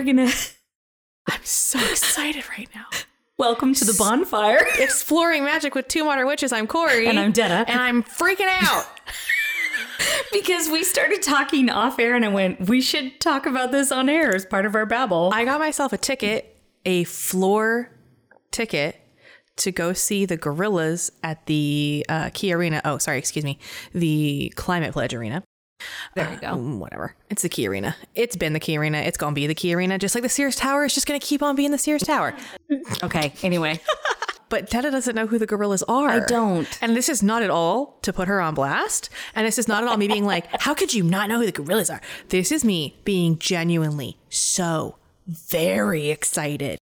we're gonna I'm so excited right now. welcome to the bonfire. Exploring magic with two modern witches. I'm Corey. And I'm Detta. And I'm freaking out. because we started talking off air and I went, we should talk about this on air as part of our babble. I got myself a ticket, a floor ticket to go see the Gorillaz at the uh, Key Arena. Oh, sorry, excuse me, the Climate Pledge Arena. There you go. Mm, Whatever. It's the Key Arena. It's been the Key Arena. It's gonna be the Key Arena, just like the Sears Tower. It's just gonna keep on being the Sears Tower. Okay, anyway. But Detta doesn't know who the Gorillaz are. I don't. And this is not at all to put her on blast. And this is not at all me being like, how could you not know who the Gorillaz are? This is me being genuinely so very excited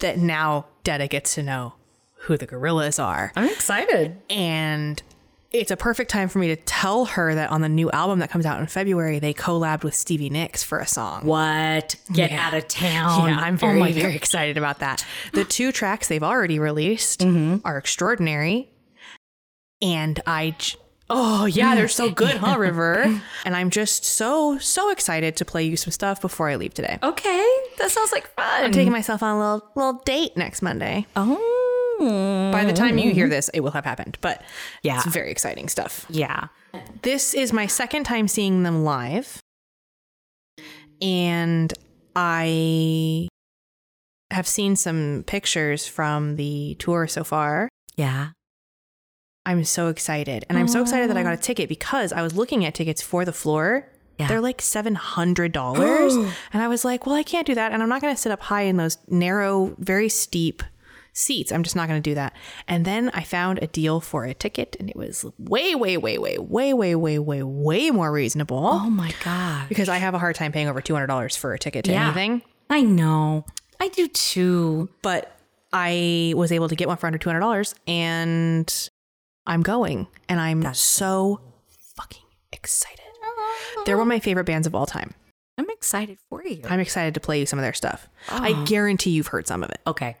that now Detta gets to know who the Gorillaz are. I'm excited. And it's a perfect time for me to tell her that on the new album that comes out in February, they collabed with Stevie Nicks for a song. What? Get out of town. Yeah, I'm Oh very, my very excited about that. The two tracks they've already released Mm-hmm. are extraordinary. And I, j- oh, yeah, they're so good, huh, River? And I'm just so, so excited to play you some stuff before I leave today. Okay, that sounds like fun. I'm taking myself on a little, little date next Monday. oh. By the time you hear mm-hmm. this, it will have happened. But Yeah. it's very exciting stuff. Yeah. This is my second time seeing them live. And I have seen some pictures from the tour so far. Yeah. I'm so excited. And I'm so excited that I got a ticket because I was looking at tickets for the floor. Yeah. They're like $700. and I was like, well, I can't do that. And I'm not going to sit up high in those narrow, very steep seats. I'm just not going to do that. And then I found a deal for a ticket and it was way, way, way, way, way, way, way, way, way more reasonable Oh my god. because I have a hard time paying over $200 for a ticket to Yeah. anything. I know. I do too. But I was able to get one for under $200 and I'm going and I'm so fucking excited. They're one of my favorite bands of all time. Excited for you. I'm excited to play you some of their stuff. I guarantee you've heard some of it. Okay.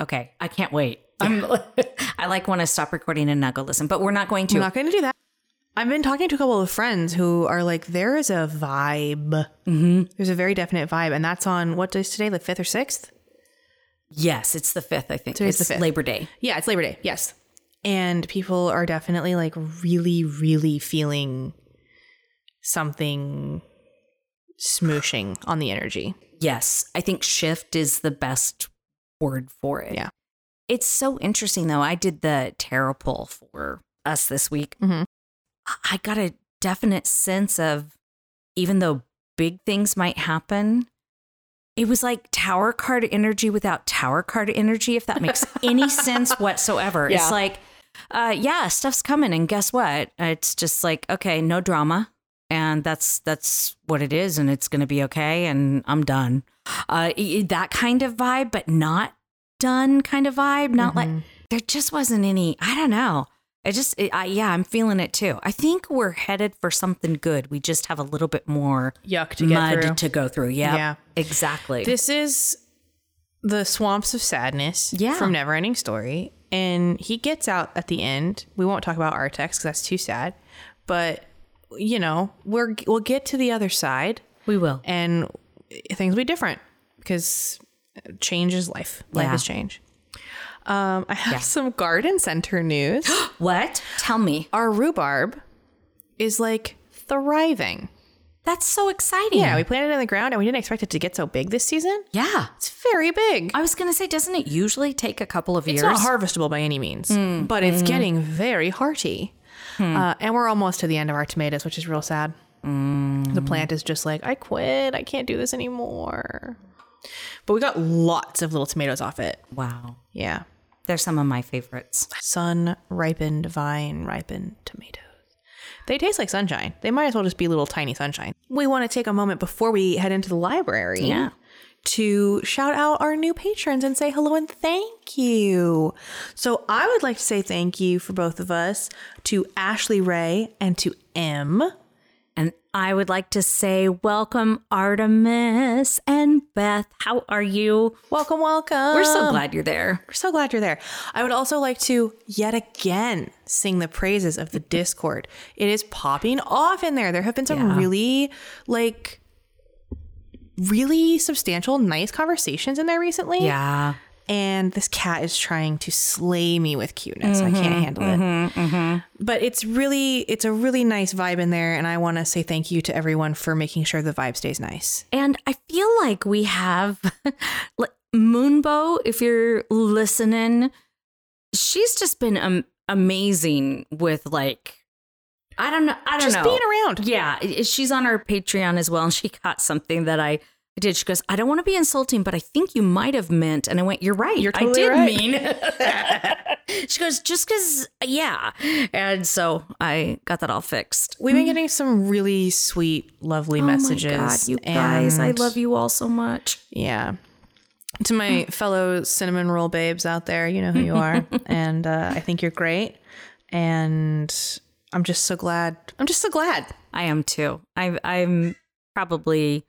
Okay. I can't wait. I'm, I like want to stop recording and not go listen, but we're not going to. I'm not going to do that. I've been talking to a couple of friends who are like, there is a vibe. Mm-hmm. There's a very definite vibe. And that's on what day is today, the 5th or 6th? yes, it's the fifth. I think Today's it's the 5th. Labor Day. Yeah, it's Labor Day. Yes. And people are definitely like really, really feeling something smooshing on the energy. Yes, I think shift is the best word for it. Yeah. It's so interesting though. I did the tarot pull for us this week. Mhm. I- I got a definite sense of even though big things might happen, it was like tower card energy without tower card energy, if that makes any sense whatsoever. Yeah. It's like, uh, yeah, stuff's coming, and guess what? It's just like, okay, no drama, and that's that's what it is, and it's gonna be okay, and I'm done. Uh, that kind of vibe, but not done kind of vibe. Not like there just wasn't any. I don't know. I just, it, I, yeah, I'm feeling it too. I think we're headed for something good. We just have a little bit more Yuck to get mud through. to go through. Yeah, Yeah. exactly. This is the swamps of sadness Yeah. from Neverending Story. And he gets out at the end. We won't talk about Artax because that's too sad. But, you know, we're, we'll get to the other side we will. and things will be different because change is life. Life Yeah. is change. Um, I have some garden center news. What? Tell me. Our rhubarb is like thriving. That's so exciting. Yeah, we planted it in the ground and we didn't expect it to get so big this season. yeah. It's very big. I was gonna say, doesn't it usually take a couple of It's years? not harvestable by any means, Mm, but it's getting very hearty. Hmm. Uh, and we're almost to the end of our tomatoes, which is real sad. Mm. The plant is just like, I quit. I can't do this anymore. But we got lots of little tomatoes off it. Wow. Yeah. They're some of my favorites. Sun ripened, vine ripened tomatoes. They taste like sunshine. They might as well just be little tiny sunshine. We want to take a moment before we head into the library Yeah. To shout out our new patrons and say hello and thank you. So I would like to say thank you for both of us to Ashley Ray and to M. And I would like to say, welcome, Artemis and Beth. How are you? Welcome, welcome. We're so glad you're there. We're so glad you're there. I would also like to yet again sing the praises of the Discord. It is popping off in there. There have been some Yeah. really like really substantial, nice conversations in there recently. Yeah. And this cat is trying to slay me with cuteness. I can't handle it. But it's really, it's a really nice vibe in there. And I want to say thank you to everyone for making sure the vibe stays nice. And I feel like we have like, Moonbow, if you're listening, she's just been um, amazing with like I don't know, I don't know. Just know. being around. Yeah, she's on our Patreon as well and she got something that I I did. She goes, I don't want to be insulting, but I think you might have meant. And I went, You're right. You're totally I did right." mean. she goes, Just because, yeah. And so I got that all fixed. We've been getting some really sweet, lovely messages. Oh my God, you guys, I love you all so much. Yeah. To my fellow cinnamon roll babes out there, you know who you are. and uh, I think you're great. And I'm just so glad. I'm just so glad. I am too. I, I'm probably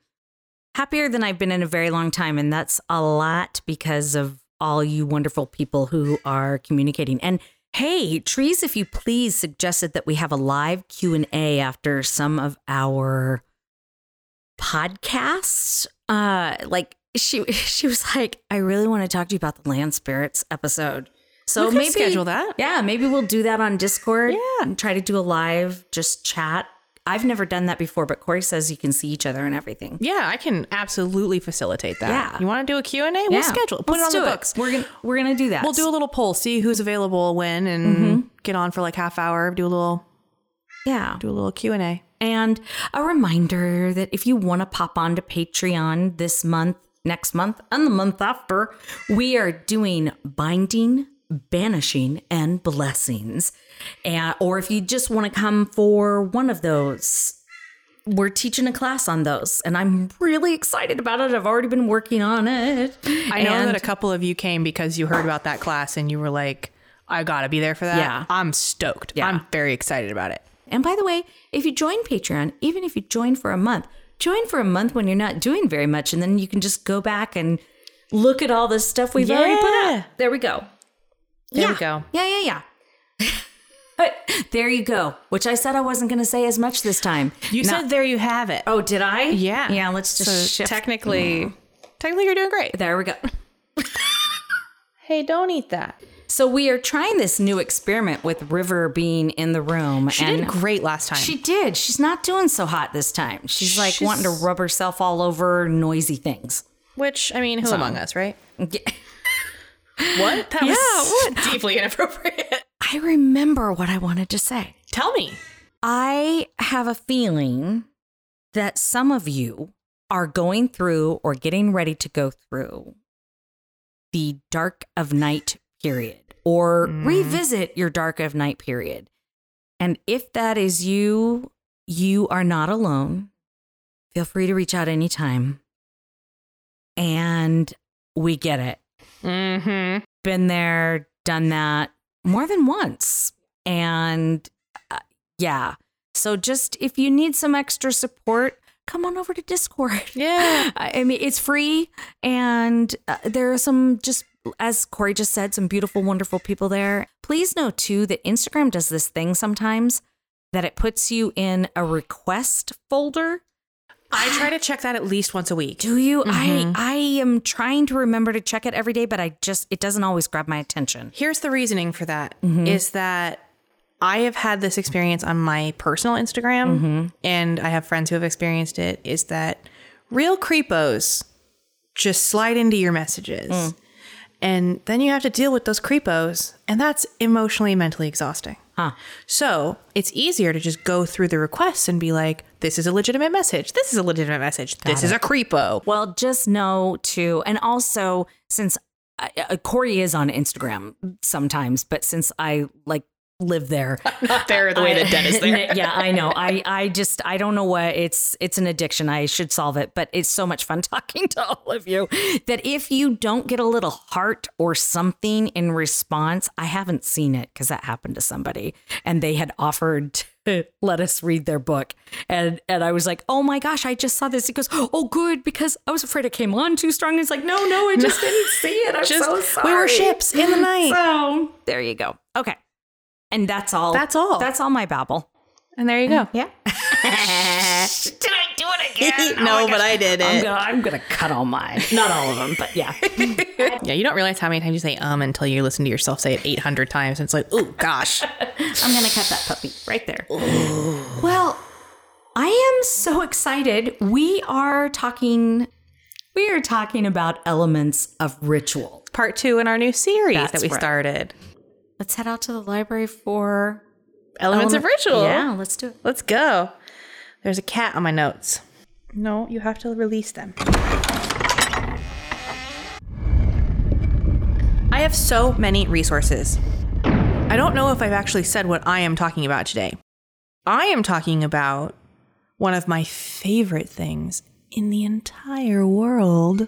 happier than I've been in a very long time, and that's a lot because of all you wonderful people who are communicating. And hey, trees, if you please, suggested that we have a live Q and A after some of our podcasts. Uh, like she, she was like, I really want to talk to you about the land spirits episode. So maybe schedule that. Yeah, maybe we'll do that on Discord. Yeah. and try to do a live, just chat. I've never done that before, but Corey says you can see each other and everything. Yeah, I can absolutely facilitate that. Yeah. You want to do a Q&A? We'll Yeah. schedule it. Put Let's it on the books. We're gonna we're gonna do that. We'll do a little poll, see who's available when and Mm-hmm. get on for like half hour, do a little yeah. do a little Q&A. And a reminder that if you want to pop on to Patreon this month, next month, and the month after, we are doing binding, banishing, and blessings. And or if you just want to come for one of those, we're teaching a class on those, and I'm really excited about it. I've already been working on it. I know And- that a couple of you came because you heard about that class and you were like, I got to be there for that. Yeah. I'm stoked. Yeah. I'm very excited about it. And by the way, if you join Patreon, even if you join for a month, join for a month when you're not doing very much, and then you can just go back and look at all the stuff we've already put up. There we go. There yeah. we go. Yeah, yeah, yeah. there you go. Which I said I wasn't going to say as much this time. You Now- said there you have it. "Oh, did I?" Yeah. Yeah. Let's just So shift. technically, technically you're doing great. there we go. Hey, don't eat that. So we are trying this new experiment with River being in the room. She and did great last time. She did. She's not doing so hot this time. She's like She's- wanting to rub herself all over noisy things. Which I mean, who among us, right? Yeah. What? That Yeah, was deeply inappropriate. I remember what I wanted to say. Tell me. I have a feeling that some of you are going through or getting ready to go through the dark of night period or mm. revisit your dark of night period. And if that is you, you are not alone. Feel free to reach out anytime. And we get it Mm-hmm. been there, done that more than once. And uh, yeah. So just if you need some extra support, come on over to Discord. Yeah. I mean, it's free. And uh, there are some just, as Corey just said, some beautiful, wonderful people there. Please know too that Instagram does this thing sometimes that it puts you in a request folder. I try to check that at least once a week. Do you? I mm-hmm. I am trying to remember to check it every day, but I just it doesn't always grab my attention. Here's the reasoning for that: mm-hmm. is that I have had this experience on my personal Instagram, mm-hmm. and I have friends who have experienced it. Is that real creepos just slide into your messages, mm. and then you have to deal with those creepos, and that's emotionally, mentally exhausting. Huh. So it's easier to just go through the requests and be like, "This is a legitimate message. This is a legitimate message. this is a creepo." Well, just know to, and also since uh, Corey is on Instagram sometimes, but since I like live there, Not there the way that Den is there. yeah, I know. I I just I don't know what it's it's an addiction. I should solve it, but it's so much fun talking to all of you that if you don't get a little heart or something in response, I haven't seen it because that happened to somebody and they had offered to let us read their book and and I was like, "Oh my gosh, I just saw this." He goes, "Oh good because I was afraid it came on too strong." And it's like, "No, no, I just didn't see it. I'm Just- so sorry." we were ships in the night. So, there you go. Okay. And that's all. That's all. That's all my babble. And there you go. Yeah. Did I do it again. no, Oh but gosh. I did I'm it. gonna, I'm gonna cut all mine. Not all of them, but yeah. Yeah, you don't realize how many times you say um until you listen to yourself say it 800 times. And it's like, oh gosh. I'm gonna cut that puppy right there. Well, I am so excited. We are talking. We are talking about elements of ritual. Part two in our new series That's that we right. started. Let's head out to the library for Elements of element- ritual. Yeah, let's do it. Let's go. There's a cat on my notes. No, you have to release them. I have so many resources. I don't know if I've actually said what I am talking about today. I am talking about one of my favorite things in the entire world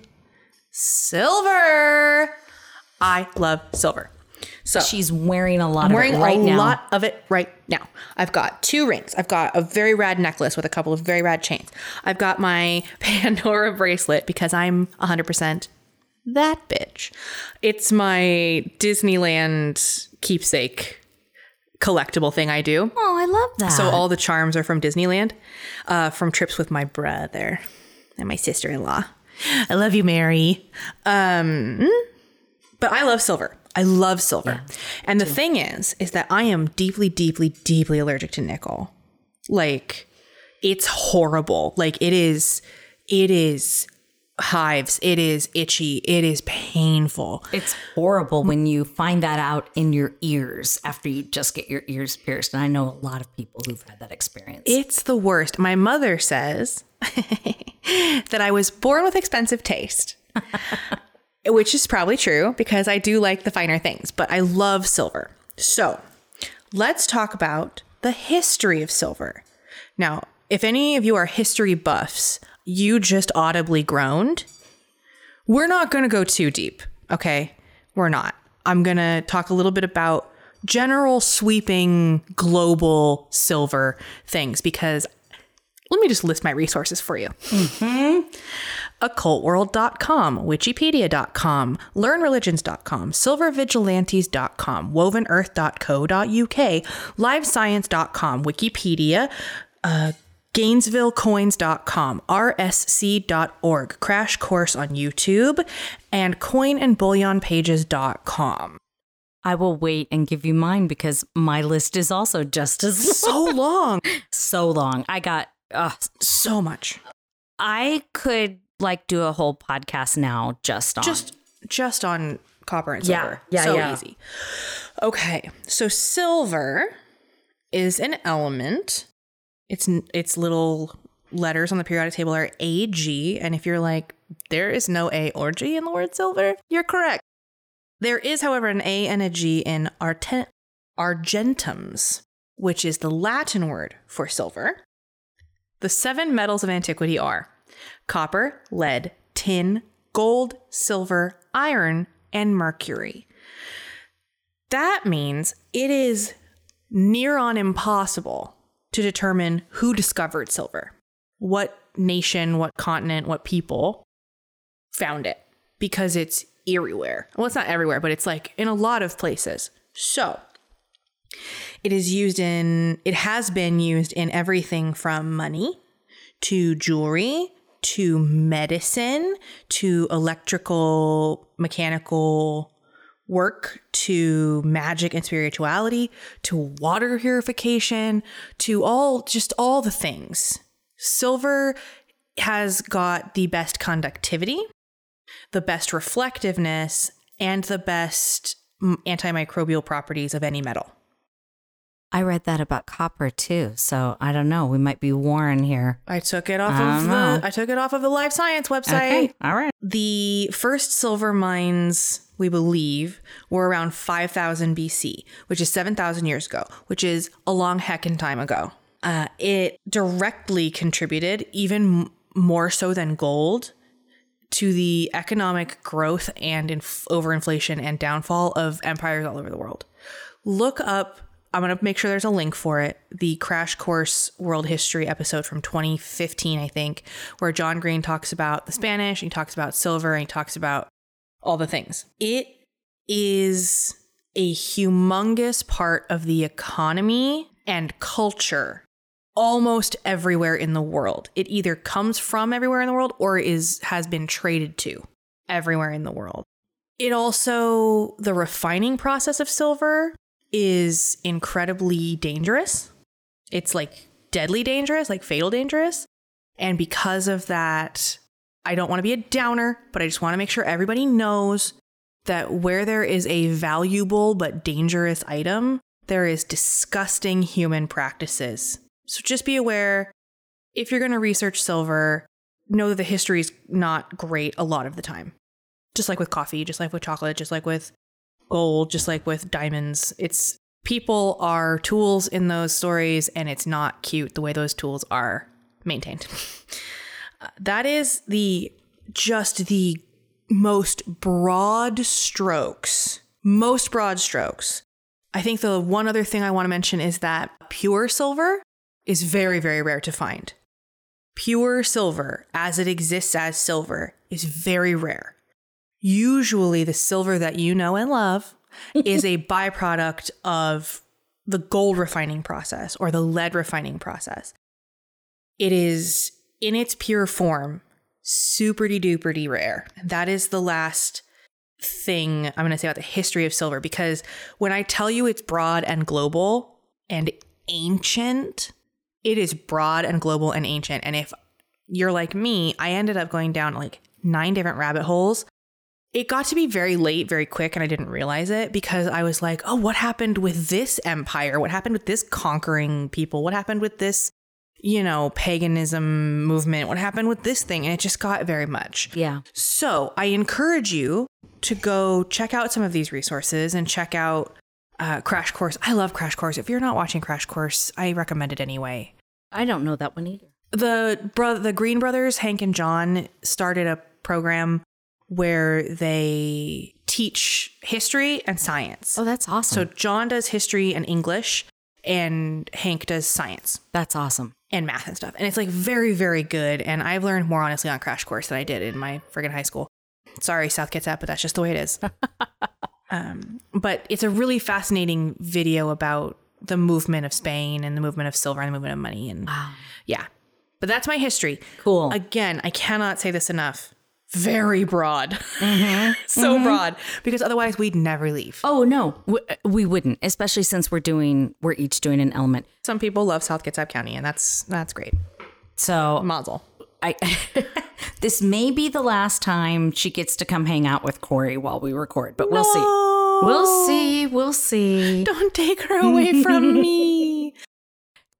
silver. I love silver. So, She's wearing a lot I'm of wearing it right a now. lot of it right now. I've got two rings. I've got a very rad necklace with a couple of very rad chains. I've got my Pandora bracelet because I'm 100% that bitch. It's my Disneyland keepsake collectible thing I do. Oh, I love that. So all the charms are from Disneyland, uh, from trips with my brother and my sister-in-law. I love you, Mary. Um, but I love silver. I love silver. and the thing is, is that I am deeply, deeply, deeply allergic to nickel. Like, it's horrible. Like it is, it is hives. It is itchy. It is painful. It's horrible when you find that out in your ears after you just get your ears pierced. And I know a lot of people who've had that experience. It's the worst. My mother says that I was born with expensive taste, which is probably true because I do like the finer things, but I love silver. So let's talk about the history of silver. Now, if any of you are history buffs, you just audibly groaned. We're not going to go too deep, okay? We're not. I'm going to talk a little bit about general sweeping global silver things because let me just list my resources for you. Mm-hmm. occultworld.com, wikipedia.com, learnreligions.com, silvervigilantes.com, wovenearth.co.uk, livescience.com, Wikipedia, uh, GainesvilleCoins.com, rsc.org, Crash Course on YouTube, and coinandbullionpages.com. I will wait and give you mine because my list is also just as So long. so long. I got uh, So much. I could like do a whole podcast now just on Just just on copper and Yeah, silver. yeah, so yeah. easy. Okay. So silver is an element. It's its little letters on the periodic table are AG, and if you're like there is no A or G in the word silver, you're correct. There is, however, an A and a G in arten- argentums, which is the Latin word for silver. The seven metals of antiquity are copper, lead, tin, gold, silver, iron, and mercury. That means it is near on impossible to determine who discovered silver, what nation, what continent, what people found it, because it's everywhere. Well, it's not everywhere, but it's like in a lot of places. So, it is used in, it has been used in everything from money to jewelry to medicine to electrical, mechanical work to magic and spirituality to water purification to all just all the things. Silver has got the best conductivity, the best reflectiveness, and the best antimicrobial properties of any metal. I read that about copper too, so I don't know. We might be warring here. I took it off I of the know. I took it off of the Live Science website. Okay, all right. The first silver mines, we believe, were around 5000 BC, which is 7,000 years ago, which is a long heckin' time ago. Uh, it directly contributed, even m- more so than gold, to the economic growth and inf- overinflation and downfall of empires all over the world. Look up, I'm going to make sure there's a link for it, the Crash Course World History episode from 2015, I think, where John Green talks about the Spanish, he talks about silver, and he talks about all the things. It is a humongous part of the economy and culture almost everywhere in the world. It either comes from everywhere in the world or is has been traded to everywhere in the world. It also the refining process of silver is incredibly dangerous. It's like deadly dangerous, like fatal dangerous. And because of that, I don't want to be a downer, but I just want to make sure everybody knows that where there is a valuable but dangerous item, there is disgusting human practices. So just be aware if you're going to research silver, know that the history is not great a lot of the time. Just like with coffee, just like with chocolate, just like with gold, just like with diamonds. It's people are tools in those stories, and it's not cute the way those tools are maintained. that is the just the most broad strokes, most broad strokes. I think the one other thing I want to mention is that pure silver is very, very rare to find. Pure silver, as it exists as silver, is very rare. Usually, the silver that you know and love is a byproduct of the gold refining process or the lead refining process. It is in its pure form, super duper rare. That is the last thing I'm going to say about the history of silver because when I tell you it's broad and global and ancient, it is broad and global and ancient. And if you're like me, I ended up going down like nine different rabbit holes. It got to be very late, very quick, and I didn't realize it because I was like, oh, what happened with this empire? What happened with this conquering people? What happened with this, you know, paganism movement? What happened with this thing? And it just got very much. Yeah. So I encourage you to go check out some of these resources and check out uh, Crash Course. I love Crash Course. If you're not watching Crash Course, I recommend it anyway. I don't know that one either. The bro- the Green brothers, Hank and John, started a program where they teach history and science. Oh, that's awesome. So John does history and English, and Hank does science that's awesome. and math and stuff. And it's like very, very good. And I've learned more honestly on Crash Course than I did in my friggin' high school. Sorry, South Kitsap, but that's just the way it is. um, but it's a really fascinating video about the movement of Spain and the movement of silver and the movement of money. And Wow. yeah, but that's my history. Cool. Again, I cannot say this enough. Very broad. so broad because otherwise we'd never leave. oh no, we, we wouldn't, especially since we're doing we're each doing an element. Some people love South Kitsap County, and that's that's great. So Mazel. I this may be the last time she gets to come hang out with Corey while we record, but we'll see. We'll see. We'll see. Don't take her away from me.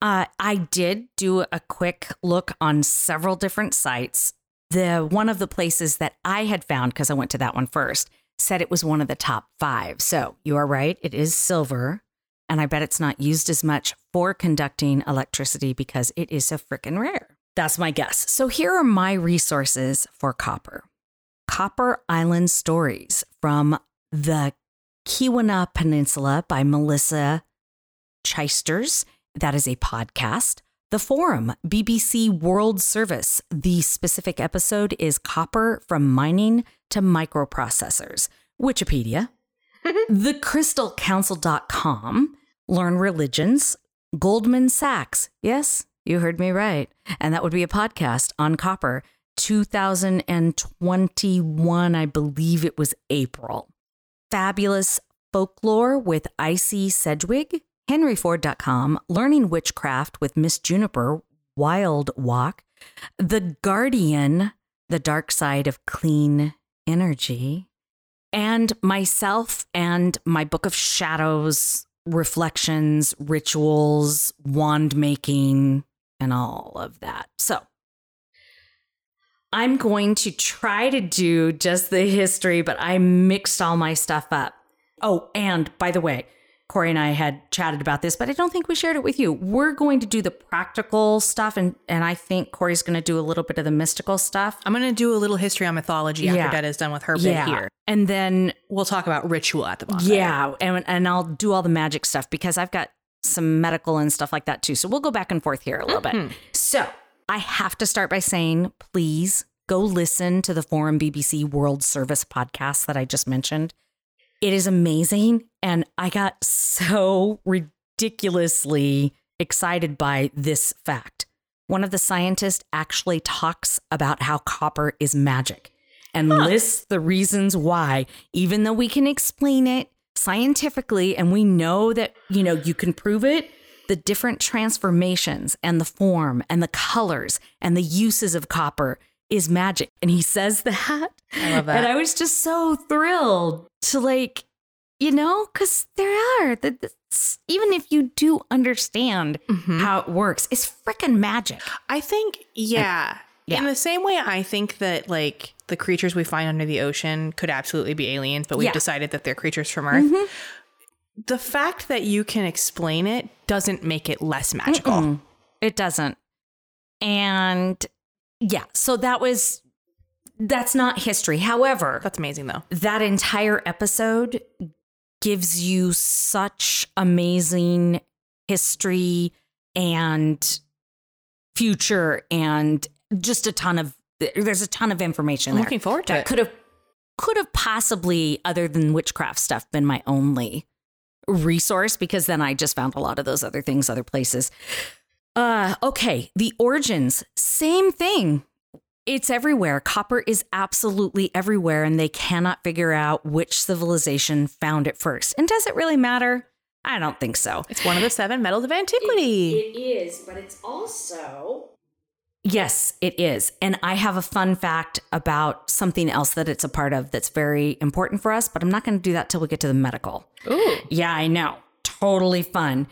Uh, I did do a quick look on several different sites. The one of the places that I had found, because I went to that one first, said it was one of the top five. So you are right, it is silver. And I bet it's not used as much for conducting electricity because it is so freaking rare. That's my guess. So here are my resources for copper Copper Island Stories from the Keweenaw Peninsula by Melissa Chysters. That is a podcast. The Forum, BBC World Service. The specific episode is Copper from Mining to Microprocessors. Wikipedia. TheCrystalCouncil.com. Learn religions. Goldman Sachs. Yes, you heard me right. And that would be a podcast on copper. 2021, I believe it was April. Fabulous Folklore with Icy Sedgwick, henryford.com, Learning Witchcraft with Miss Juniper, Wild Walk, The Guardian, The Dark Side of Clean Energy, and myself and my Book of Shadows, reflections, rituals, wand making, and all of that. So, I'm going to try to do just the history, but I mixed all my stuff up. Oh, and by the way, Corey and I had chatted about this, but I don't think we shared it with you. We're going to do the practical stuff, and, and I think Corey's going to do a little bit of the mystical stuff. I'm gonna do a little history on mythology after Yeah. Detta is done with her bit here. And then, We'll talk about ritual at the bottom. yeah, and, and I'll do all the magic stuff because I've got some medical and stuff like that too. So we'll go back and forth here a little bit. Mm-hmm. So I have to start by saying, please go listen to the Forum BBC World Service podcast that I just mentioned. It is amazing. And I got so ridiculously excited by this fact. One of the scientists actually talks about how copper is magic and lists the reasons why, even though we can explain it scientifically and we know that, you know, you can prove it, the different transformations and the form and the colors and the uses of copper is magic. And he says that. I love that. And I was just so thrilled to like, you know, because there are that even if you do understand Mhm. how it works, it's freaking magic. I think, yeah. Yeah. In the same way, I think that like the creatures we find under the ocean could absolutely be aliens, but we've Yeah. Mm-hmm. decided that they're creatures from Earth. The fact that you can explain it doesn't make it less magical. Mm-mm. It doesn't. And yeah, so that was that's not history. However, That's amazing, though. that entire episode gives you such amazing history and future and just a ton of there's a ton of information I'm there looking forward to that it. could have could have possibly other than witchcraft stuff been my only resource because then I just found a lot of those other things other places. Uh okay, the origins, same thing. It's everywhere. Copper is absolutely everywhere and they cannot figure out which civilization found it first. And does it really matter? I don't think so. It's one of the seven metals of antiquity. It is, but it's also. Yes, it is. And I have a fun fact about something else that it's a part of that's very important for us, but I'm not going to do that till we get to the medical. Ooh. Yeah, I know. Totally fun.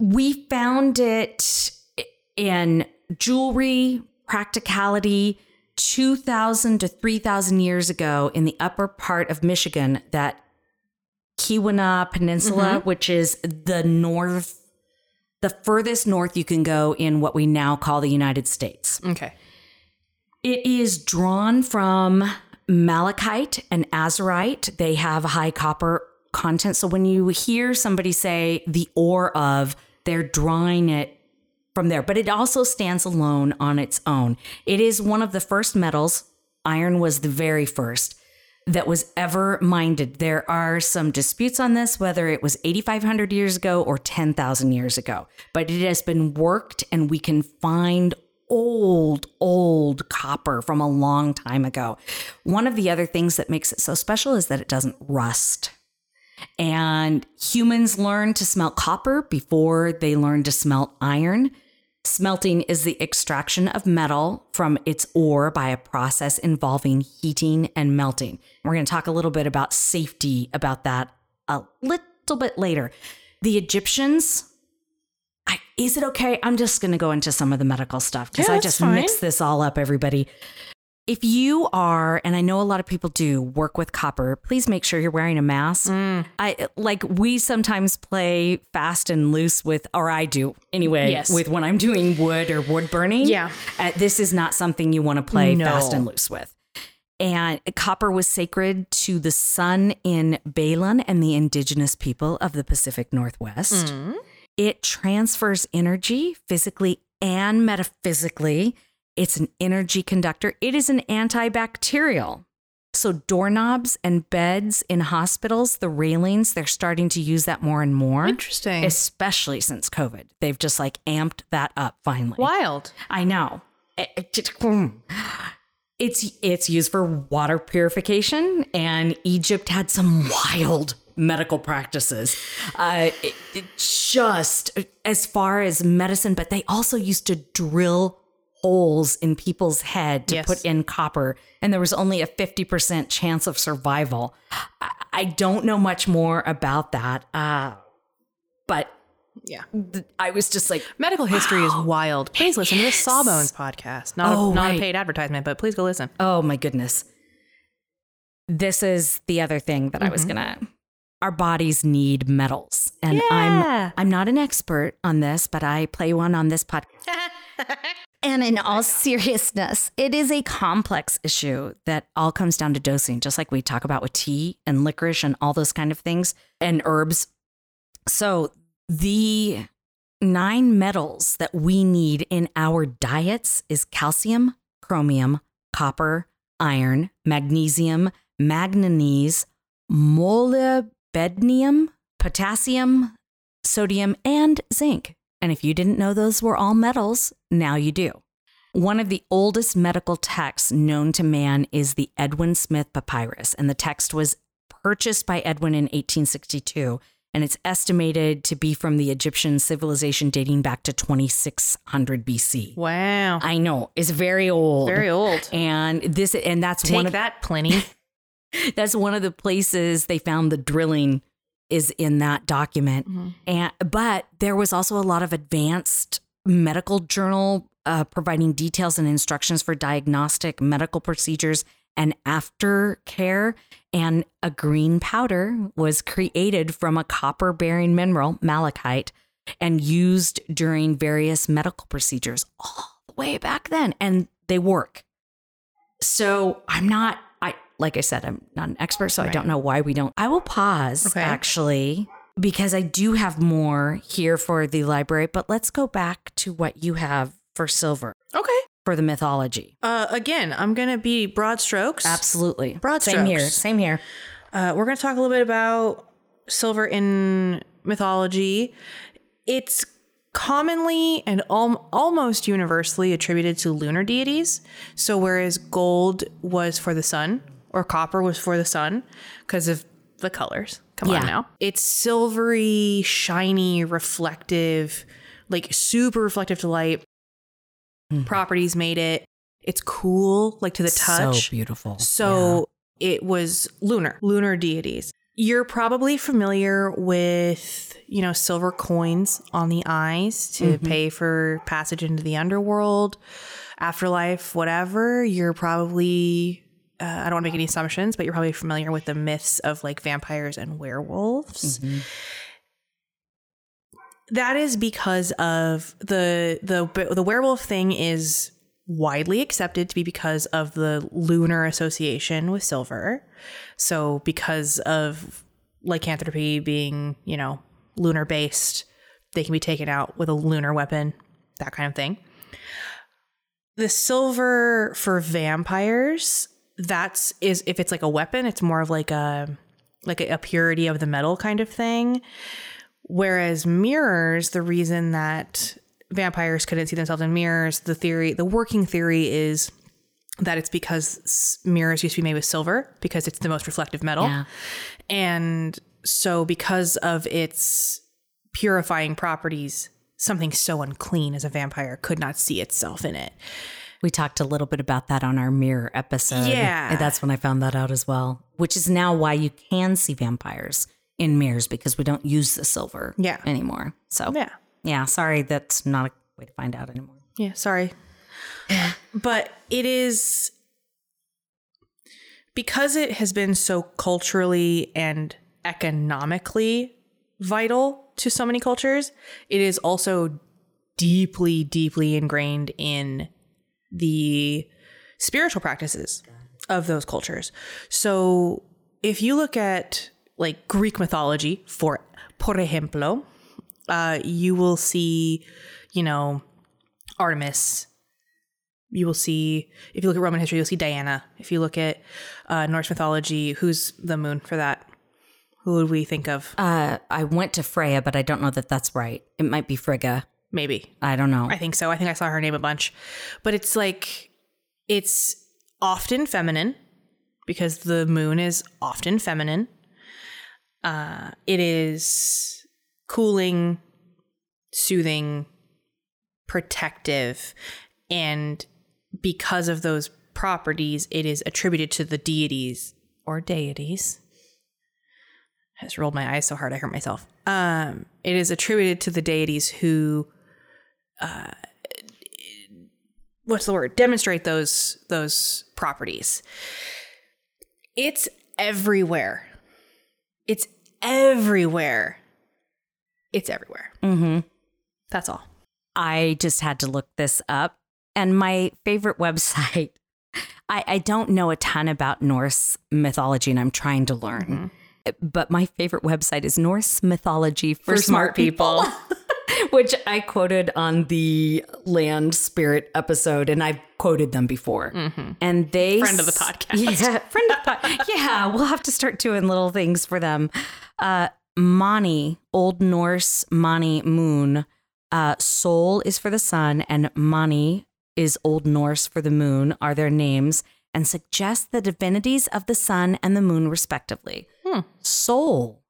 We found it in jewelry, practicality, 2,000 to 3,000 years ago in the upper part of Michigan, that Keweenaw Peninsula, mm-hmm. which is the north, the furthest north you can go in what we now call the United States. Okay. It is drawn from malachite and azurite. They have high copper content. So when you hear somebody say the ore of, they're drawing it from there, but it also stands alone on its own. It is one of the first metals. Iron was the very first that was ever mined. There are some disputes on this, whether it was 8,500 years ago or 10,000 years ago, but it has been worked and we can find old, old copper from a long time ago. One of the other things that makes it so special is that it doesn't rust. And humans learned to smelt copper before they learned to smelt iron. Smelting is the extraction of metal from its ore by a process involving heating and melting. We're going to talk a little bit about safety about that a little bit later. The Egyptians, I, is it okay? I'm just going to go into some of the medical stuff because Yeah, I just fine. mixed this all up, everybody. If you are, and I know a lot of people do work with copper, please make sure you're wearing a mask. Mm. I like we sometimes play fast and loose with, or I do anyway, Yes. with when I'm doing wood or wood burning. Yeah. Uh, this is not something you want to play No. fast and loose with. And copper was sacred to the sun in Balin and the indigenous people of the Pacific Northwest. Mm. It transfers energy physically and metaphysically. It's an energy conductor. It is an antibacterial. So, doorknobs and beds in hospitals, the railings, they're starting to use that more and more, Interesting. especially since COVID. They've just like amped that up finally. Wild. I know. It- it just- It's it's used for water purification, and Egypt had some wild medical practices. Uh, it, it just as far as medicine, but they also used to drill holes in people's head to Yes. put in copper, and there was only a fifty percent chance of survival. I, I don't know much more about that, uh, but Yeah. th- I was just like, Medical history is wild. Please listen to the Sawbones podcast. Not, Oh, a, not right. a paid advertisement, but please go listen. Oh my goodness. This is the other thing that I was gonna our bodies need metals. And Yeah. I'm I'm not an expert on this, but I play one on this podcast. and in oh all seriousness, it is a complex issue that all comes down to dosing, just like we talk about with tea and licorice and all those kind of things and herbs. So the nine metals that we need in our diets is calcium, chromium, copper, iron, magnesium, manganese, molybdenum, potassium, sodium, and zinc. And if you didn't know those were all metals, now you do. One of the oldest medical texts known to man is the Edwin Smith Papyrus, and the text was purchased by Edwin in 1862, and it's estimated to be from the Egyptian civilization dating back to 2600 BC. Wow. I know it's very old, Very old. and this and that's Take one of that, Pliny. that's one of the places they found the drilling is in that document. And but there was also a lot of advanced medical journal uh, providing details and instructions for diagnostic medical procedures and aftercare. And a green powder was created from a copper bearing mineral, malachite, and used during various medical procedures all the way back then. And they work. So I'm not, like I said, I'm not an expert, so I don't know why we don't. I will pause Okay. actually because I do have more here for the library, but let's go back to what you have for silver okay. for the mythology. Uh, again, I'm going to be broad strokes. Absolutely. Broad strokes. Same here. Same here. Uh, we're going to talk a little bit about silver in mythology. It's commonly and al- almost universally attributed to lunar deities. So, whereas gold was for the sun or copper was for the sun because of the colors. Come Yeah. on now. It's silvery, shiny, reflective, like super reflective to light. Hmm. Properties made it. It's cool, like to the touch. So beautiful. So it was lunar, lunar deities. You're probably familiar with, you know, silver coins on the eyes to mm-hmm. pay for passage into the underworld, afterlife, whatever. You're probably, uh, I don't want to make any assumptions, but you're probably familiar with the myths of like vampires and werewolves. That is because of the the the werewolf thing is widely accepted to be because of the lunar association with silver. So because of lycanthropy being, you know, lunar based, they can be taken out with a lunar weapon, that kind of thing. The silver for vampires, that's is if it's like a weapon, it's more of like a like a, purity of the metal kind of thing. Whereas mirrors, the reason that vampires couldn't see themselves in mirrors, the theory, the working theory is that it's because mirrors used to be made with silver because it's the most reflective metal. Yeah. And so, because of its purifying properties, something so unclean as a vampire could not see itself in it. We talked a little bit about that on our mirror episode. Yeah. And that's when I found that out as well, which is now why you can see vampires in mirrors because we don't use the silver Yeah. anymore. So, Yeah. yeah, sorry, that's not a way to find out anymore. Yeah, sorry. but it is because it has been so culturally and economically vital to so many cultures, it is also deeply, deeply ingrained in the spiritual practices of those cultures. So if you look at like Greek mythology, for por ejemplo, uh, you will see, you know, Artemis. You will see, if you look at Roman history, you'll see Diana. If you look at uh, Norse mythology, who's the moon for that? Who would we think of? Uh, I went to Freya, but I don't know that that's right. It might be Frigga. Maybe. I don't know. I think so. I think I saw her name a bunch. But it's like, it's often feminine because the moon is often feminine. Uh, it is cooling, soothing, protective. And because of those properties, it is attributed to the deities or deities. I just rolled my eyes so hard I hurt myself. Um, it is attributed to the deities who what's the word demonstrate those those properties it's everywhere it's everywhere it's everywhere mm-hmm. that's all I just had to look this up. And my favorite website, I, I don't know a ton about Norse mythology and I'm trying to learn. But my favorite website is Norse Mythology for, For Smart Smart People, People. which I quoted on the Land Spirit episode, and I've quoted them before. And they Friend of the podcast. yeah, friend of the pod- yeah. We'll have to start doing little things for them. Uh, Mani, Old Norse Mani Moon, Uh, Sol is for the sun, and Mani is Old Norse for the moon, are their names, and suggest the divinities of the sun and the moon, respectively. Hmm. Sol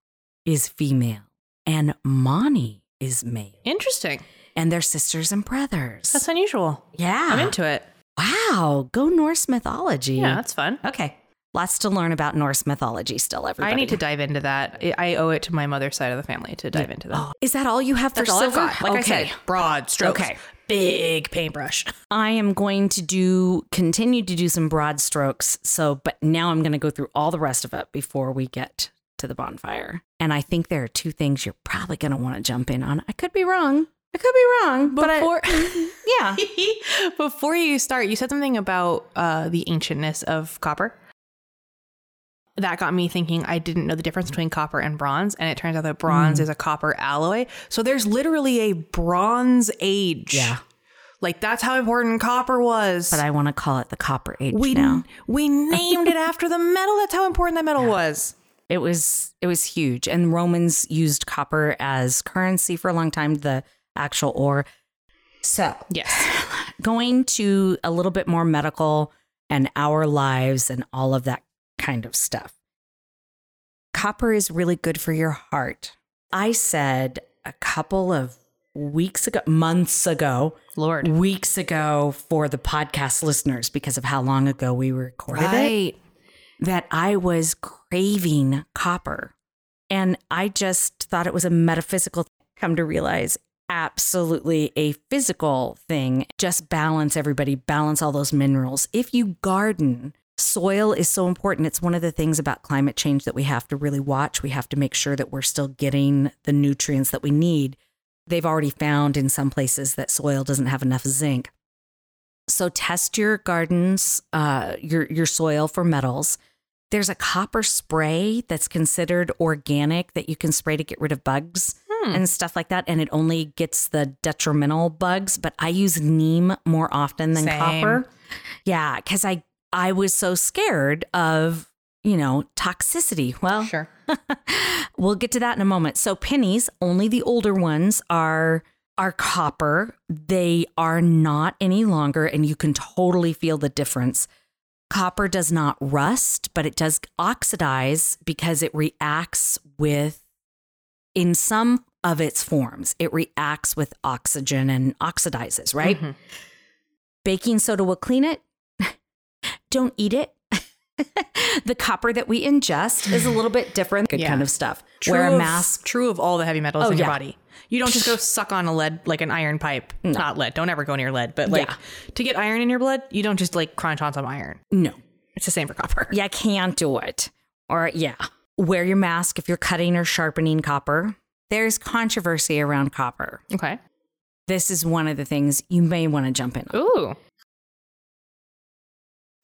is female, and Mani is male, Interesting. and they're sisters and brothers. That's unusual. yeah. I'm into it. Wow. Go Norse mythology. Yeah, that's fun. Okay. Lots to learn about Norse mythology still, everybody. I need to dive into that. I- owe it to my mother's side of the family to dive into that. Oh, is that all you have for That's silver? got. Like I said, broad strokes. Okay. Big paintbrush. I am going to do continue to do some broad strokes. So, but now I'm going to go through all the rest of it before we get to the bonfire. And I think there are two things you're probably going to want to jump in on. I could be wrong. I could be wrong, but Before, I, yeah. before you start, you said something about uh, the ancientness of copper. That got me thinking I didn't know the difference between copper and bronze. And it turns out that bronze is a copper alloy. So there's literally a bronze age. Yeah. Like that's how important copper was. But I want to call it the Copper Age we, now. we named it after the metal. That's how important that metal was. It was it was huge, and Romans used copper as currency for a long time. The actual ore. So Yes. going to a little bit more medical and our lives and all of that kind of stuff. Copper is really good for your heart. I said a couple of weeks ago, months ago, Lord. weeks ago for the podcast listeners because of how long ago we recorded it Right. That I was craving copper. And I just thought it was a metaphysical thing. Come to realize, absolutely a physical thing. Just balance everybody, balance all those minerals. If you garden, soil is so important. It's one of the things about climate change that we have to really watch. We have to make sure that we're still getting the nutrients that we need. They've already found in some places that soil doesn't have enough zinc. So test your gardens, uh, your your soil for metals. There's a copper spray that's considered organic that you can spray to get rid of bugs Hmm. and stuff like that, and it only gets the detrimental bugs. But I use neem more often than Same. copper. Yeah, because I I was so scared of you know toxicity. Well, Sure. we'll get to that in a moment. So pennies, only the older ones are are copper. They are not any longer and you can totally feel the difference. Copper does not rust, but it does oxidize because it reacts with in some of its forms. It reacts with oxygen and oxidizes, right? Mhm. Baking soda will clean it. Don't eat it. the copper that we ingest is a little bit different, good Yeah. kind of stuff. True Wear a of- mask. True of all the heavy metals Oh, in your body. You don't just go suck on a lead like an iron pipe. Not lead. Don't ever go near lead. But like Yeah. to get iron in your blood, you don't just like crunch on some iron. No, It's the same for copper. you can't do it. Or, yeah, wear your mask if you're cutting or sharpening copper. There's controversy around copper. Okay. This is one of the things you may want to jump in on. Ooh.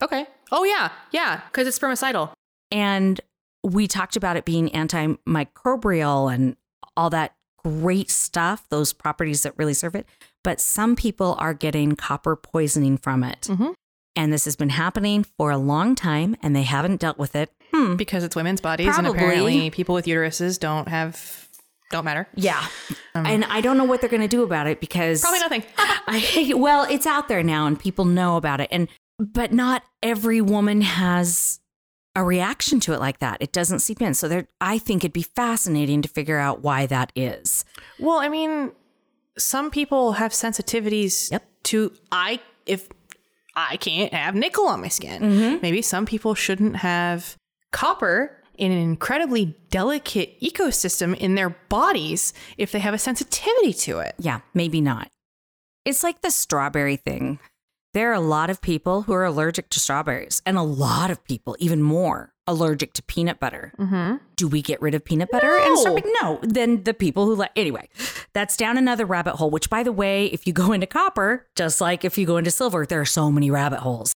Okay. Oh yeah, yeah, because it's spermicidal. And we talked about it being antimicrobial and all that great stuff, those properties that really serve it. But some people are getting copper poisoning from it. Mhm. And this has been happening for a long time and they haven't dealt with it. Hmm. Because it's women's bodies, and Probably. apparently people with uteruses don't have don't matter. Yeah. and I don't know what they're going to do about it because Probably nothing. I well, it's out there now and people know about it. And but not every woman has a reaction to it like that. It doesn't seep in. So there I think it'd be fascinating to figure out why that is. well, I mean, some people have sensitivities Yep. to I if I can't have nickel on my skin. Mm-hmm. Maybe some people shouldn't have copper in an incredibly delicate ecosystem in their bodies if they have a sensitivity to it. Yeah, maybe not. It's like the strawberry thing. There are a lot of people who are allergic to strawberries, and a lot of people, even more, allergic to peanut butter. Mm-hmm. Do we get rid of peanut butter and strawberry? No. Then the people who like, anyway, that's down another rabbit hole, which, by the way, if you go into copper, just like if you go into silver, there are so many rabbit holes.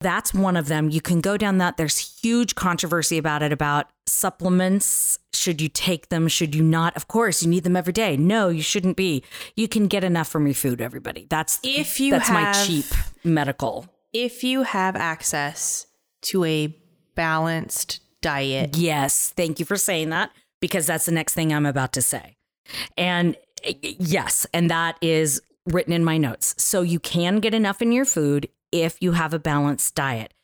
That's one of them. You can go down that. There's huge controversy about it about supplements. Should you take them? Should you not? Of course, you need them every day. No, you shouldn't be. You can get enough from your food, everybody. That's If you that's my cheap medical. If you have access to a balanced diet, Yes, thank you for saying that because that's the next thing I'm about to say. And eh, Yes, and that is written in my notes. So you can get enough in your food if you have a balanced diet.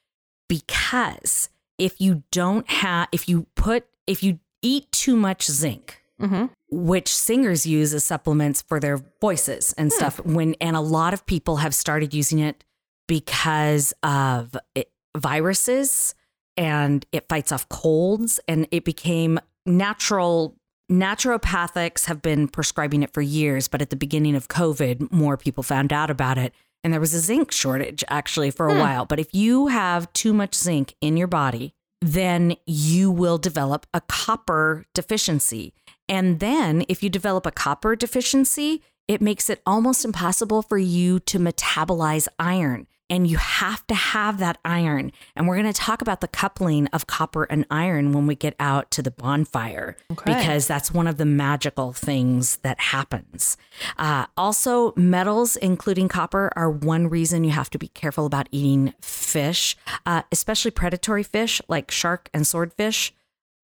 Because if you don't have, if you put, if you eat too much zinc, Mm-hmm. which singers use as supplements for their voices and stuff, when, and a lot of people have started using it because of it, viruses and it fights off colds and it became natural naturopathics have been prescribing it for years but at the beginning of covid more people found out about it and there was a zinc shortage actually for a hmm. while but if you have too much zinc in your body then you will develop a copper deficiency. And then if you develop a copper deficiency it makes it almost impossible for you to metabolize iron and you have to have that iron. And we're going to talk about the coupling of copper and iron when we get out to the bonfire, Okay. because that's one of the magical things that happens. Uh, also, metals, including copper, are one reason you have to be careful about eating fish, uh, especially predatory fish like shark and swordfish.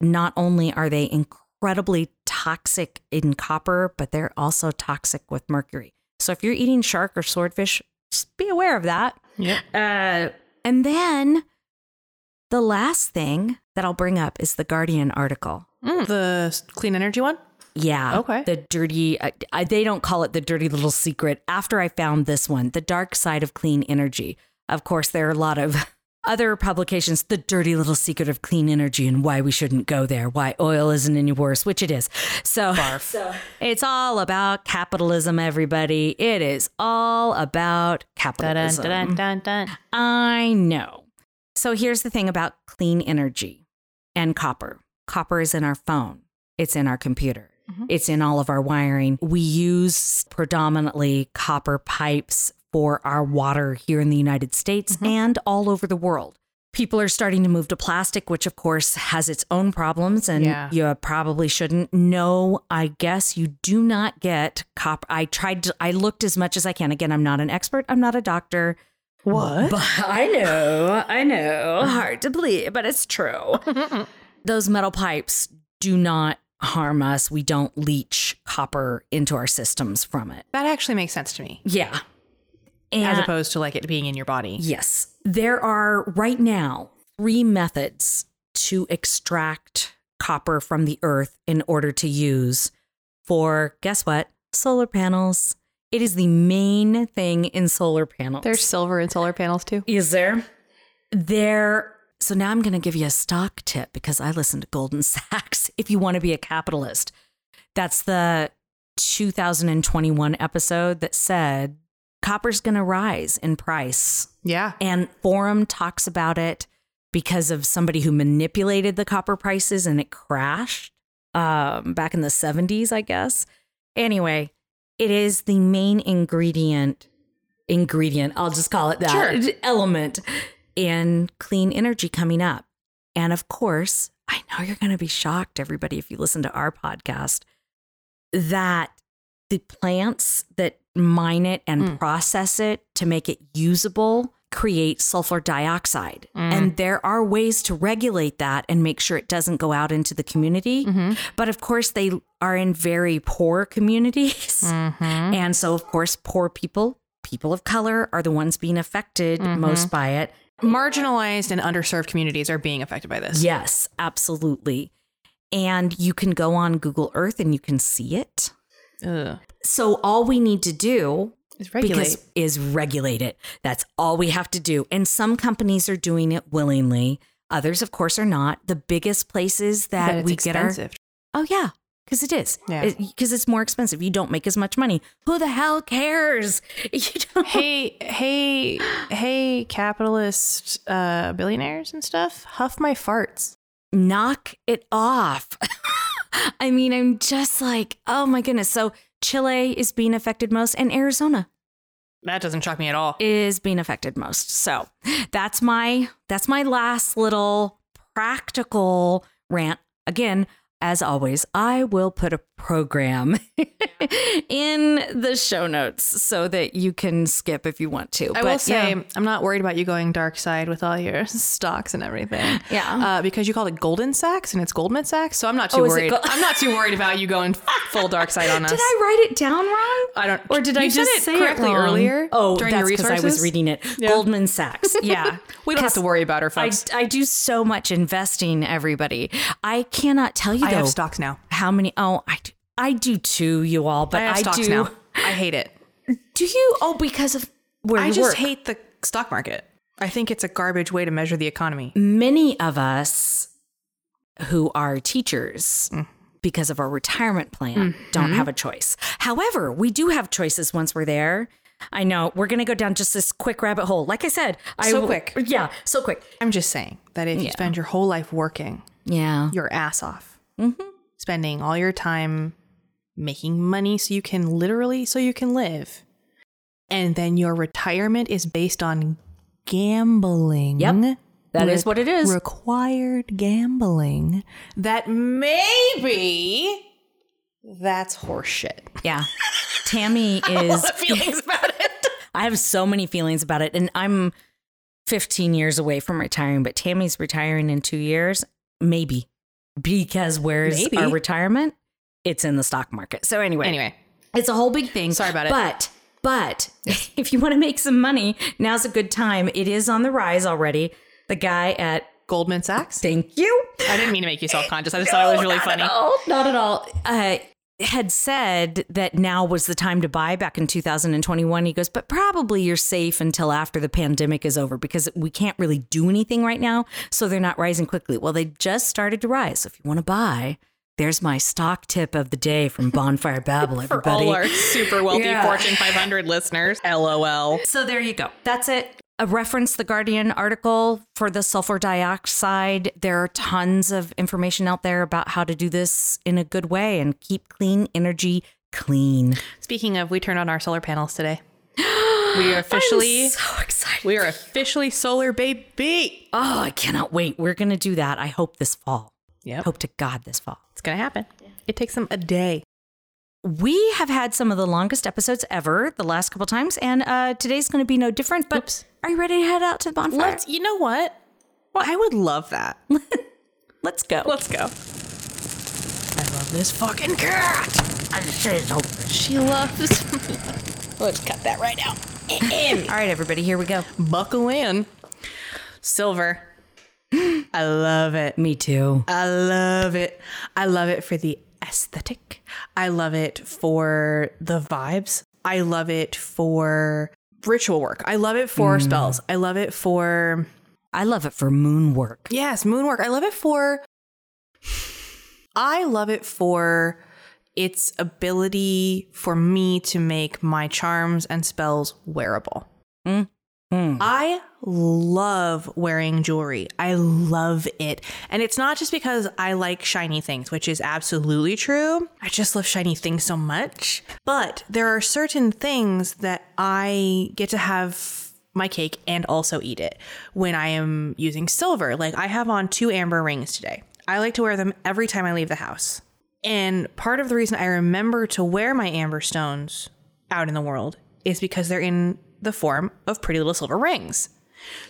Not only are they incredibly toxic in copper, but they're also toxic with mercury. So if you're eating shark or swordfish, just be aware of that. Yep. Uh, and then the last thing that I'll bring up is the Guardian article. Mm, the clean energy one? Yeah. Okay. The dirty, I, I, they don't call it the dirty little secret. After I found this one, The Dark Side of Clean Energy. Of course, there are a lot of other publications, The Dirty Little Secret of Clean Energy and Why We Shouldn't Go There, Why Oil Isn't Any Worse, which it is. So, so it's all about capitalism, everybody. It is all about Dun, capitalism. dun, dun, dun. I know. So here's the thing about clean energy and copper. Copper is in our phone. It's in our computer. Mm-hmm. It's in all of our wiring. We use predominantly copper pipes for our water here in the United States mm-hmm. and all over the world. People are starting to move to plastic, which of course has its own problems, and Yeah. you probably shouldn't. No, I guess you do not get copper. I tried to, I looked as much as I can. Again, I'm not an expert, I'm not a doctor. What? But I know, I know. Hard to believe, but it's true. Those metal pipes do not harm us. We don't leach copper into our systems from it. That actually makes sense to me, Yeah. And as opposed to like it being in your body. yes, there are right now three methods to extract copper from the earth in order to use for guess what? Solar panels. It is the main thing in solar panels. There's silver in solar panels too. Is there? There. So now I'm going to give you a stock tip because I listen to Golden Sachs. If you want to be a capitalist, that's the 2021 episode that said copper's going to rise in price. Yeah. And Forum talks about it because of somebody who manipulated the copper prices and it crashed um, back in the 70s, I guess. Anyway, it is the main ingredient, ingredient, I'll just call it that, element in clean energy coming up. And of course, I know you're going to be shocked, everybody, if you listen to our podcast, that the plants that mine it and Mm. process it to make it usable create sulfur dioxide. Mm. And there are ways to regulate that and make sure it doesn't go out into the community. Mhm. But of course, they are in very poor communities. Mm-hmm. And so, of course, poor people, people of color, are the ones being affected Mm-hmm. most by it. Marginalized and underserved communities are being affected by this. Yes, absolutely. And you can go on Google Earth and you can see it. Ugh. So all we need to do It's regulate. because is regulate it. That's all we have to do. And some companies are doing it willingly. Others, of course, are not. The biggest places that we get our expensive. oh yeah, because it is Yeah. because it's more expensive. You don't make as much money. Who the hell cares? You don't. hey, hey, hey, capitalist uh, billionaires and stuff. Huff my farts. knock it off. I mean, I'm just like, oh my goodness. So Chile is being affected most, and Arizona That doesn't shock me at all. is being affected most. So that's my that's my last little practical rant. Again, as always, I will put a program in the show notes so that you can skip if you want to. I will say, I'm not worried about you going dark side with all your stocks and everything. Yeah. Uh, because you called it Golden Sachs and it's Goldman Sachs, so I'm not too Oh, worried. Go- I'm not too worried about you going full dark side on us. Did I write it down wrong? I don't- Or did I just it say correctly it wrong? earlier Oh, during that's because I was reading it. Goldman Sachs. Yeah, we don't have to worry about her, I, folks. I do so much investing, everybody. I cannot tell you I have stocks now. how many. Oh, I do, I do too, you all. But I have I, stocks do. now. I hate it. Do you? Oh, because of where I you just work. hate the stock market. I think it's a garbage way to measure the economy. many of us who are teachers Mm. because of our retirement plan don't Mm-hmm. have a choice. However, we do have choices once we're there. I know we're going to go down just this quick rabbit hole. Like I said, I So will- quick. Yeah, so quick. I'm just saying that if you spend your whole life working Yeah. your ass off, Mm-hmm. spending all your time making money so you can literally so you can live, and then your retirement is based on gambling. Yep. That is what it is. Required gambling. That maybe that's horseshit. Yeah. Tammy is Feelings about it. I have so many feelings about it and I'm 15 years away from retiring, but Tammy's retiring in 2 years, maybe. Because where's Maybe. our retirement? It's in the stock market. So anyway, Anyway, It's a whole big thing. Sorry about it. But but if you want to make some money, now's a good time. It is on the rise already. The guy at Goldman Sachs. thank you. I didn't mean to make you self conscious. I just thought it was really not funny. At all, not at all. Uh, had said that now was the time to buy back in 2021. He goes, but probably you're safe until after the pandemic is over because we can't really do anything right now. So they're not rising quickly. Well, they just started to rise. So if you want to buy, there's my stock tip of the day from Bonfire Babble, For everybody. all our super wealthy Yeah. Fortune 500 listeners, LOL. So there you go. That's it. A reference the Guardian article for the sulfur dioxide. There are tons of information out there about how to do this in a good way and keep clean energy clean. Speaking of, we turned on our solar panels today. We are officially I'm so excited. we are officially solar baby. Oh, I cannot wait. We're going to do that. I hope this fall. Yep. Hope to God this fall. It's gonna happen. It takes them a day. We have had some of the longest episodes ever the last couple times, and uh, today's going to be no different. But Oops. Are you ready to head out to the bonfire? Let's. You know what? I would love that. Let's go. Let's go. I love this fucking cat. She loves me. Let's cut that right out. All right, everybody, here we go. Buckle in. Silver. I love it. Me too. I love it. I love it for the aesthetic. I love it for the vibes. I love it for ritual work. I love it for mm. spells. I love it for I love it for moon work. yes, moon work. I love it for I love it for its ability for me to make my charms and spells wearable. Mm. Hmm. I love wearing jewelry. I love it. And it's not just because I like shiny things, which is absolutely true. I just love shiny things so much. But there are certain things that I get to have my cake and also eat it when I am using silver. Like I have on two amber rings today. I like to wear them every time I leave the house. And part of the reason I remember to wear my amber stones out in the world is because they're in the form of pretty little silver rings.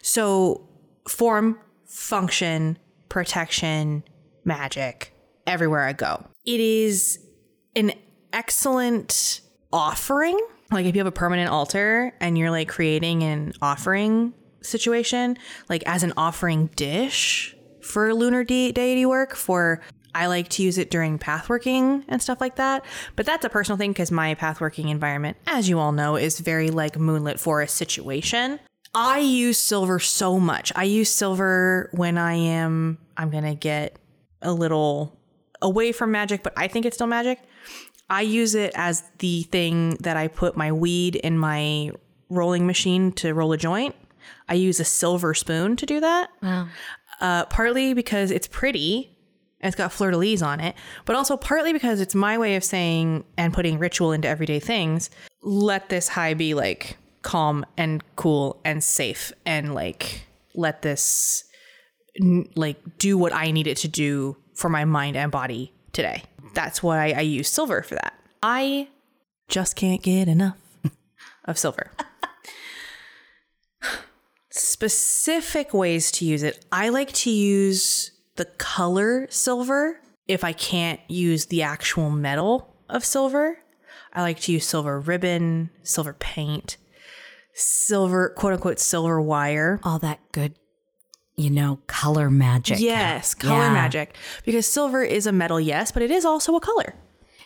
So, form, function, protection, magic, everywhere I go. It is an excellent offering. Like, if you have a permanent altar and you're like creating an offering situation, like as an offering dish for lunar de- deity work, for I like to use it during pathworking and stuff like that. But that's a personal thing because my pathworking environment, as you all know, is very like moonlit forest situation. I use silver so much. I use silver when I am, I'm going to get a little away from magic, but I think it's still magic. I use it as the thing that I put my weed in my rolling machine to roll a joint. I use a silver spoon to do that. Wow. Uh, partly because it's pretty and it's got fleur de lis on it, but also partly because it's my way of saying and putting ritual into everyday things. Let this high be like calm and cool and safe, and like let this like do what I need it to do for my mind and body today. That's why I use silver for that. I just can't get enough of silver. Specific ways to use it. I like to use the color silver if I can't use the actual metal of silver. I like to use silver ribbon, silver paint, silver, quote unquote, silver wire. All that good, you know, color magic. Yes, color Yeah. magic. Because silver is a metal, yes, but it is also a color.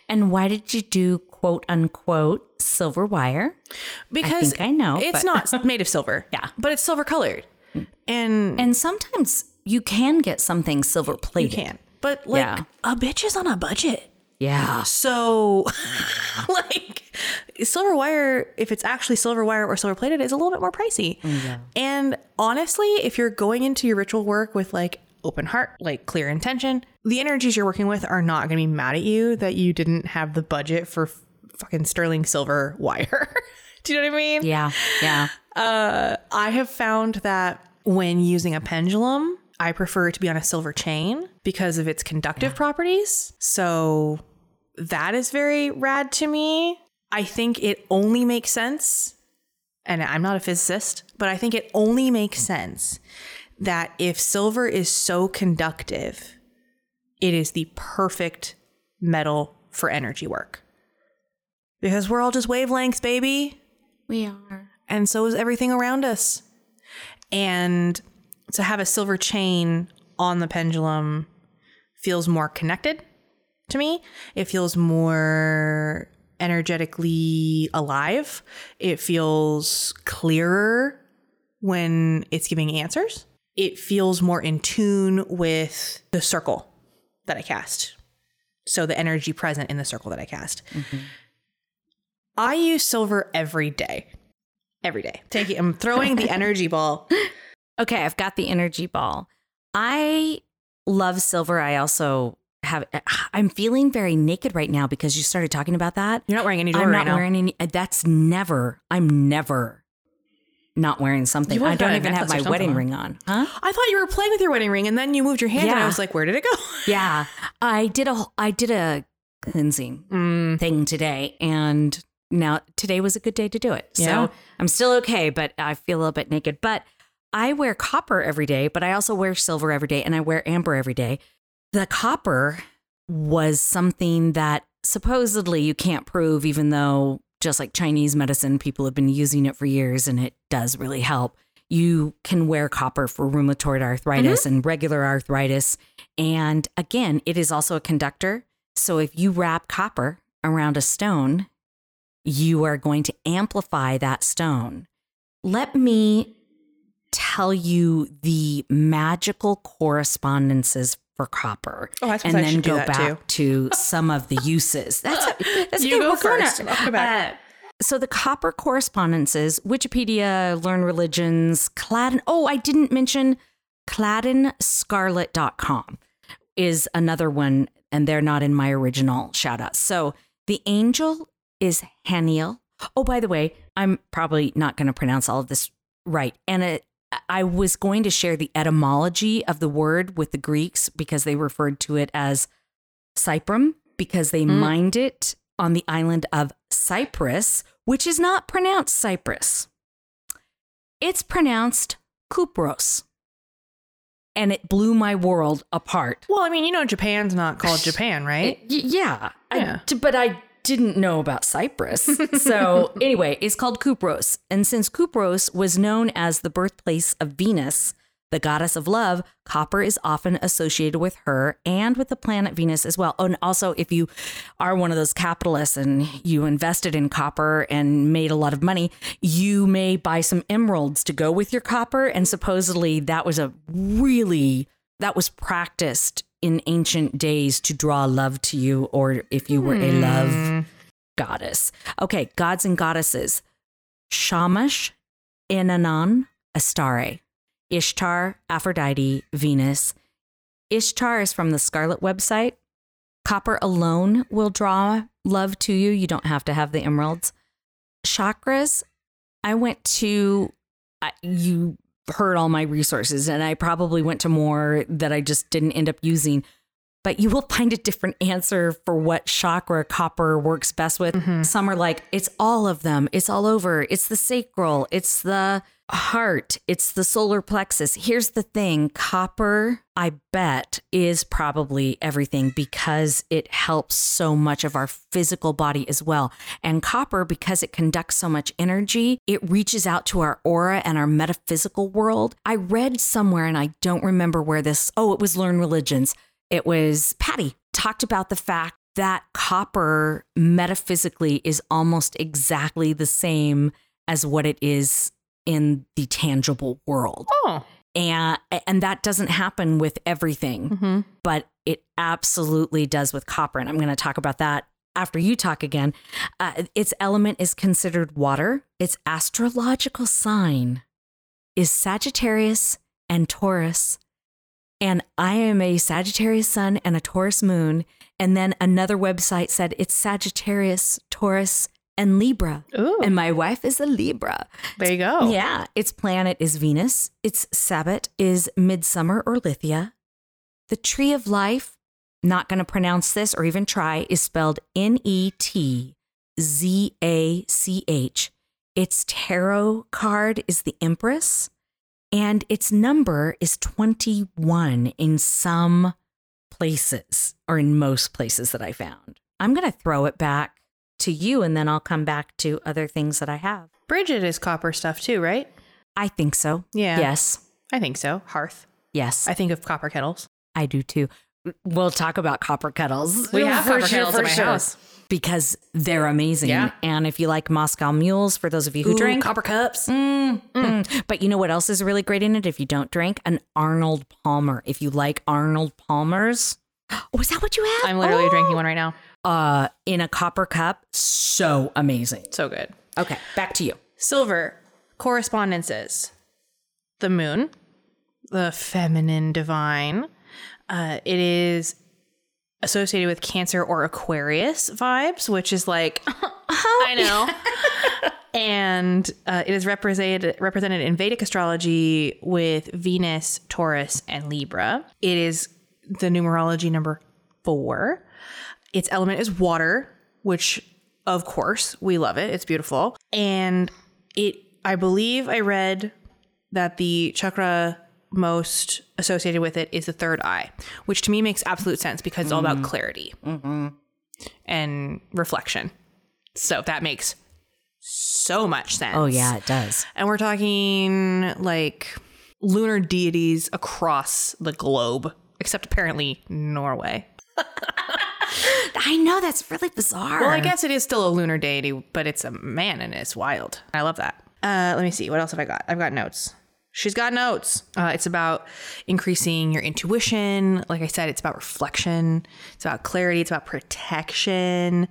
And why did you do quote unquote silver wire? Because think I know, it's but- not made of silver. Yeah. But it's silver colored. And And sometimes you can get something silver plated. you can. But like Yeah. a bitch is on a budget. Yeah. So like silver wire, if it's actually silver wire or silver plated, is a little bit more pricey. Mm, and honestly, if you're going into your ritual work with like open heart, like clear intention, the energies you're working with are not going to be mad at you that you didn't have the budget for f- fucking sterling silver wire. Do you know what I mean? Yeah. Yeah. Uh, I have found that when using a pendulum, I prefer it to be on a silver chain because of its conductive properties. So that is very rad to me. I think it only makes sense, and I'm not a physicist, but I think it only makes sense that if silver is so conductive, it is the perfect metal for energy work. Because we're all just wavelengths, baby We are. and so is everything around us. And to have a silver chain on the pendulum feels more connected to me. It feels more energetically alive. It feels clearer when it's giving answers. It feels more in tune with the circle that I cast. So the energy present in the circle that I cast. I use silver every day every day. Taking, I'm throwing the energy ball. Okay, I've got the energy ball. I love silver. I also have. I'm feeling very naked right now because you started talking about that. You're not wearing any I'm right not now. wearing any. That's never. I'm never not wearing something. I don't even have my wedding something ring on. Huh? I thought you were playing with your wedding ring, and then you moved your hand, and I was like, "Where did it go?" Yeah, I did a. I did a cleansing Mm. thing today, and now today was a good day to do it. Yeah. So I'm still okay, but I feel a little bit naked. But I wear copper every day, but I also wear silver every day, and I wear amber every day. The copper was something that supposedly you can't prove, even though just like Chinese medicine, people have been using it for years, and it does really help. You can wear copper for rheumatoid arthritis mm-hmm. and regular arthritis. And again, it is also a conductor. So if you wrap copper around a stone, you are going to amplify that stone. Let me tell you the magical correspondences for copper. Oh, and then go back to some of the uses. That's, that's You go gonna- first. I'll go back. uh, so the copper correspondences, Wikipedia, Learn Religions, Cladden. Oh, I didn't mention CladdenScarlet.com is another one, and they're not in my original shout out. So the angel is Haniel. Oh, by the way, I'm probably not going to pronounce all of this right. And it, I was going to share the etymology of the word with the Greeks because they referred to it as Cyprum because they mm. mined it on the island of Cyprus, which is not pronounced Cyprus. It's pronounced Kupros. And it blew my world apart. Well, I mean, you know, Japan's not called Japan, right? Y- yeah. I- Yeah. t- but I didn't know about Cyprus. So, anyway, it's called Kupros. And since Kupros was known as the birthplace of Venus, the goddess of love, copper is often associated with her and with the planet Venus as well. And also, if you are one of those capitalists and you invested in copper and made a lot of money, you may buy some emeralds to go with your copper. And supposedly, that was a really, that was practiced in ancient days to draw love to you, or if you were a love hmm. goddess. Okay, gods and goddesses Shamash, Inanon, Astare, Ishtar, Aphrodite, Venus. Ishtar is from the Scarlet website. Copper alone will draw love to you. You don't have to have the emeralds. Chakras, I went to, I- you heard all my resources, and I probably went to more that I just didn't end up using. but you will find a different answer for what chakra copper works best with. Mm-hmm. Some are like, it's all of them, it's all over, it's the sacral, it's the heart, it's the solar plexus. Here's the thing copper, I bet, is probably everything because it helps so much of our physical body as well. And copper, because it conducts so much energy, it reaches out to our aura and our metaphysical world. I read somewhere, and I don't remember where this, oh, it was Learn Religions. It was Patty talked about the fact that copper metaphysically is almost exactly the same as what it is in the tangible world. Oh. And and that doesn't happen with everything, Mm-hmm. but it absolutely does with copper and I'm going to talk about that after you talk again. Uh, its element is considered water. Its astrological sign is Sagittarius and Taurus. And I am a Sagittarius sun and a Taurus moon. And then another website said it's Sagittarius, Taurus, and Libra. Ooh. And my wife is a Libra. there you go. Yeah. Its planet is Venus. Its Sabbat is Midsummer or Lithia. The tree of life, not going to pronounce this or even try, is spelled N E T Z A C H. Its tarot card is the Empress, and its number is 21 in some places or in most places that I found. I'm going to throw it back to you and then I'll come back to other things that I have. Bridget is copper stuff too, right? I think so. Yeah. Yes. I think so. Hearth. Yes. I think of copper kettles. I do too. We'll talk about copper kettles. We have copper sure, kettles in my sure. house. because they're amazing. Yeah. And if you like Moscow mules, for those of you who drink, copper cups. Mm, mm. But you know what else is really great in it if you don't drink? An Arnold Palmer. If you like Arnold Palmers. Oh, is that what you have? I'm literally Oh. drinking one right now. Uh, in a copper cup. So amazing. So good. Okay, back to you. Silver correspondences. The moon, the feminine divine. Uh, it is associated with Cancer or Aquarius vibes, which is like, I know. and uh, it is represented represented in Vedic astrology with Venus, Taurus, and Libra. It is the numerology number four. Its element is water, which of course we love it. It's beautiful. And it I believe I read that the chakra most associated with it is the third eye, which to me makes absolute sense because it's all about mm-hmm. clarity mm-hmm. and reflection. So that makes so much sense. Oh, yeah, it does. And we're talking like lunar deities across the globe, except apparently Norway. I know that's really bizarre. Well, I guess it is still a lunar deity, but it's a man and it's wild. I love that. Uh, let me see. What else have I got? I've got notes. She's got notes. Uh, it's about increasing your intuition. Like I said, it's about reflection. It's about clarity. It's about protection.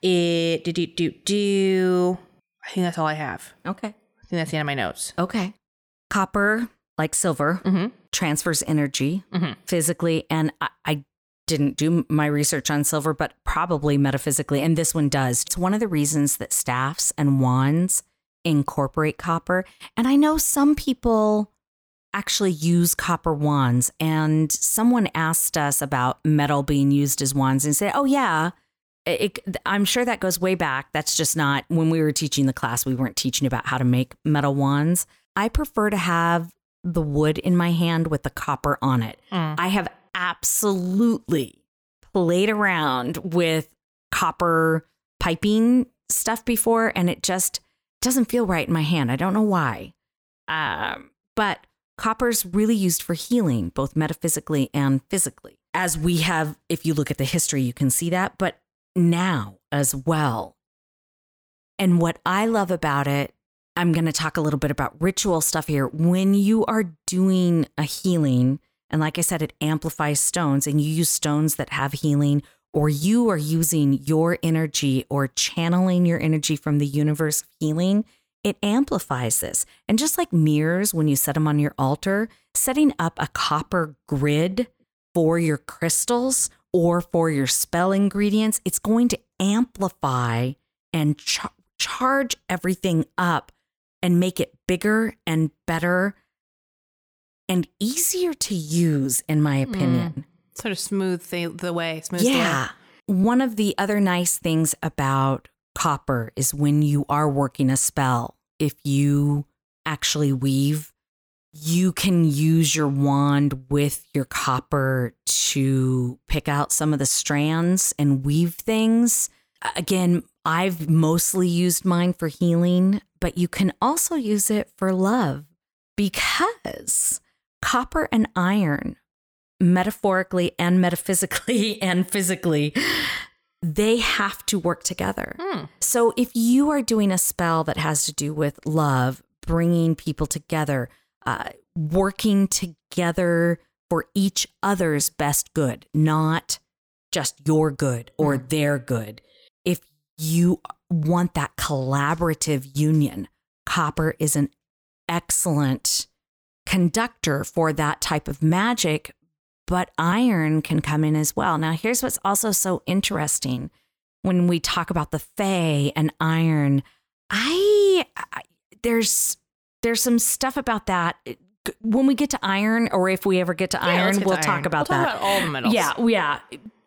It do do do do. I think that's all I have. Okay. I think that's the end of my notes. Okay. Copper, like silver, Mhm. transfers energy Mhm. physically. And I, I didn't do my research on silver, but probably metaphysically. And this one does. It's one of the reasons that staffs and wands incorporate copper. And I know some people actually use copper wands. And someone asked us about metal being used as wands and said, oh, yeah. It, I'm sure that goes way back. That's just not when we were teaching the class, we weren't teaching about how to make metal wands. I prefer to have the wood in my hand with the copper on it. Mm. I have absolutely played around with copper piping stuff before, and it just doesn't feel right in my hand. I don't know why. Um, but copper's really used for healing, both metaphysically and physically. As we have, if you look at the history, you can see that, but now as well. And what I love about it, I'm going to talk a little bit about ritual stuff here. When you are doing a healing, and like I said, it amplifies stones, and you use stones that have healing, or you are using your energy or channeling your energy from the universe of healing, it amplifies this. And just like mirrors, when you set them on your altar, setting up a copper grid for your crystals or for your spell ingredients, it's going to amplify and char- charge everything up and make it bigger and better and easier to use, in my mm. opinion. Sort of smooth the, the way. Smooth the way. Yeah. One of the other nice things about copper is when you are working a spell, if you actually weave, you can use your wand with your copper to pick out some of the strands and weave things. Again, I've mostly used mine for healing, but you can also use it for love because copper and iron, metaphorically and metaphysically and physically, they have to work together. Hmm. So if you are doing a spell that has to do with love, bringing people together, uh, working together for each other's best good, not just your good or their good. If you want that collaborative union, copper is an excellent conductor for that type of magic, but iron can come in as well. Now, here's what's also so interesting when we talk about the Fae and iron. I, I there's there's some stuff about that when we get to iron, or if we ever get to Yeah, iron, get we'll to talk iron. about We'll that. talk about all the metals. Yeah, yeah.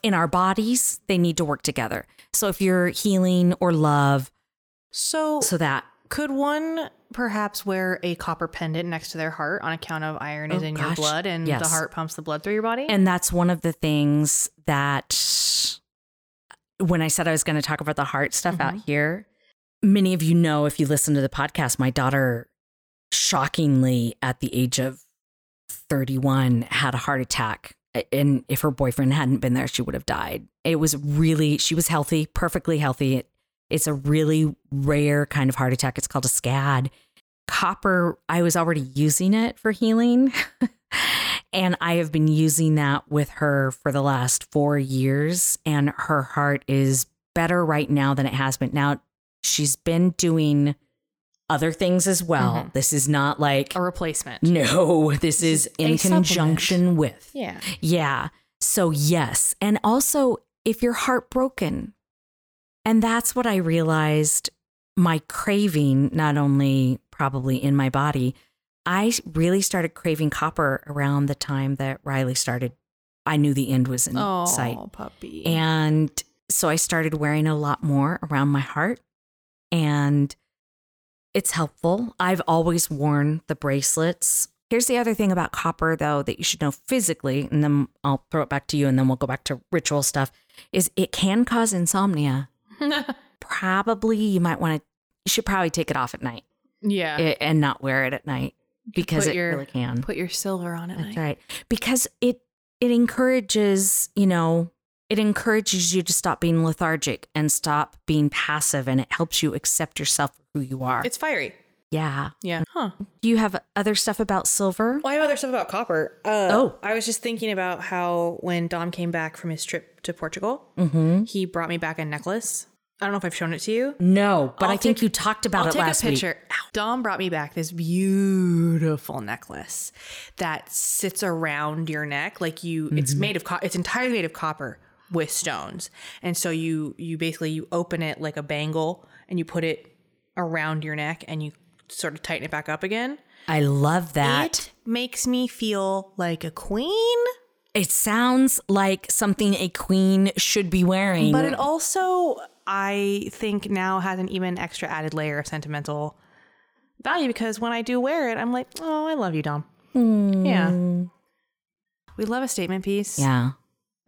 In our bodies, they need to work together. So if you're healing or love, So, so that could one perhaps wear a copper pendant next to their heart on account of iron is Oh, in your blood and Yes. the heart pumps the blood through your body? And that's one of the things that when I said I was going to talk about the heart stuff out mm-hmm. here, many of you know if you listen to the podcast, my daughter shockingly at the age of 31 had a heart attack. And if her boyfriend hadn't been there, she would have died. It was really, she was healthy, perfectly healthy. It, it's a really rare kind of heart attack. It's called a SCAD. Copper, I was already using it for healing. and I have been using that with her for the last four years. And her heart is better right now than it has been. Now, she's been doing other things as well. Mhm. This is not like, a replacement. no, this is in supplement. conjunction with. Yeah. Yeah. So, yes. And also, if you're heartbroken, and that's what I realized my craving, not only probably in my body, I really started craving copper around the time that Riley started. I knew the end was in Oh, sight. puppy. And so I started wearing a lot more around my heart. And it's helpful. I've always worn the bracelets. Here's the other thing about copper, though, that you should know physically, and then I'll throw it back to you and then we'll go back to ritual stuff, is it can cause insomnia. Probably you might want to, you should probably take it off at night yeah. i- and not wear it at night because put it your- really can. Put your silver on it. That's right. Because it it encourages, you know, it encourages you to stop being lethargic and stop being passive and it helps you accept yourself for who you are. It's fiery. yeah. Yeah. Huh. Do you have other stuff about silver? Well, I have other stuff about copper. Uh, Oh. I was just thinking about how when Dom came back from his trip to Portugal, Mhm. he brought me back a necklace. I don't know if I've shown it to you. No, but I'll I think take- you talked about I'll it take last a picture. Ow. Dom brought me back this beautiful necklace that sits around your neck, like you. It's Mm-hmm. made of. Co- it's entirely made of copper with stones, and so you you basically you open it like a bangle and you put it around your neck and you sort of tighten it back up again. I love that. It makes me feel like a queen, It sounds like something a queen should be wearing. but it also I think now has an even extra added layer of sentimental value because when I do wear it, I'm like, oh, I love you, Dom. Yeah. We love a statement piece. yeah.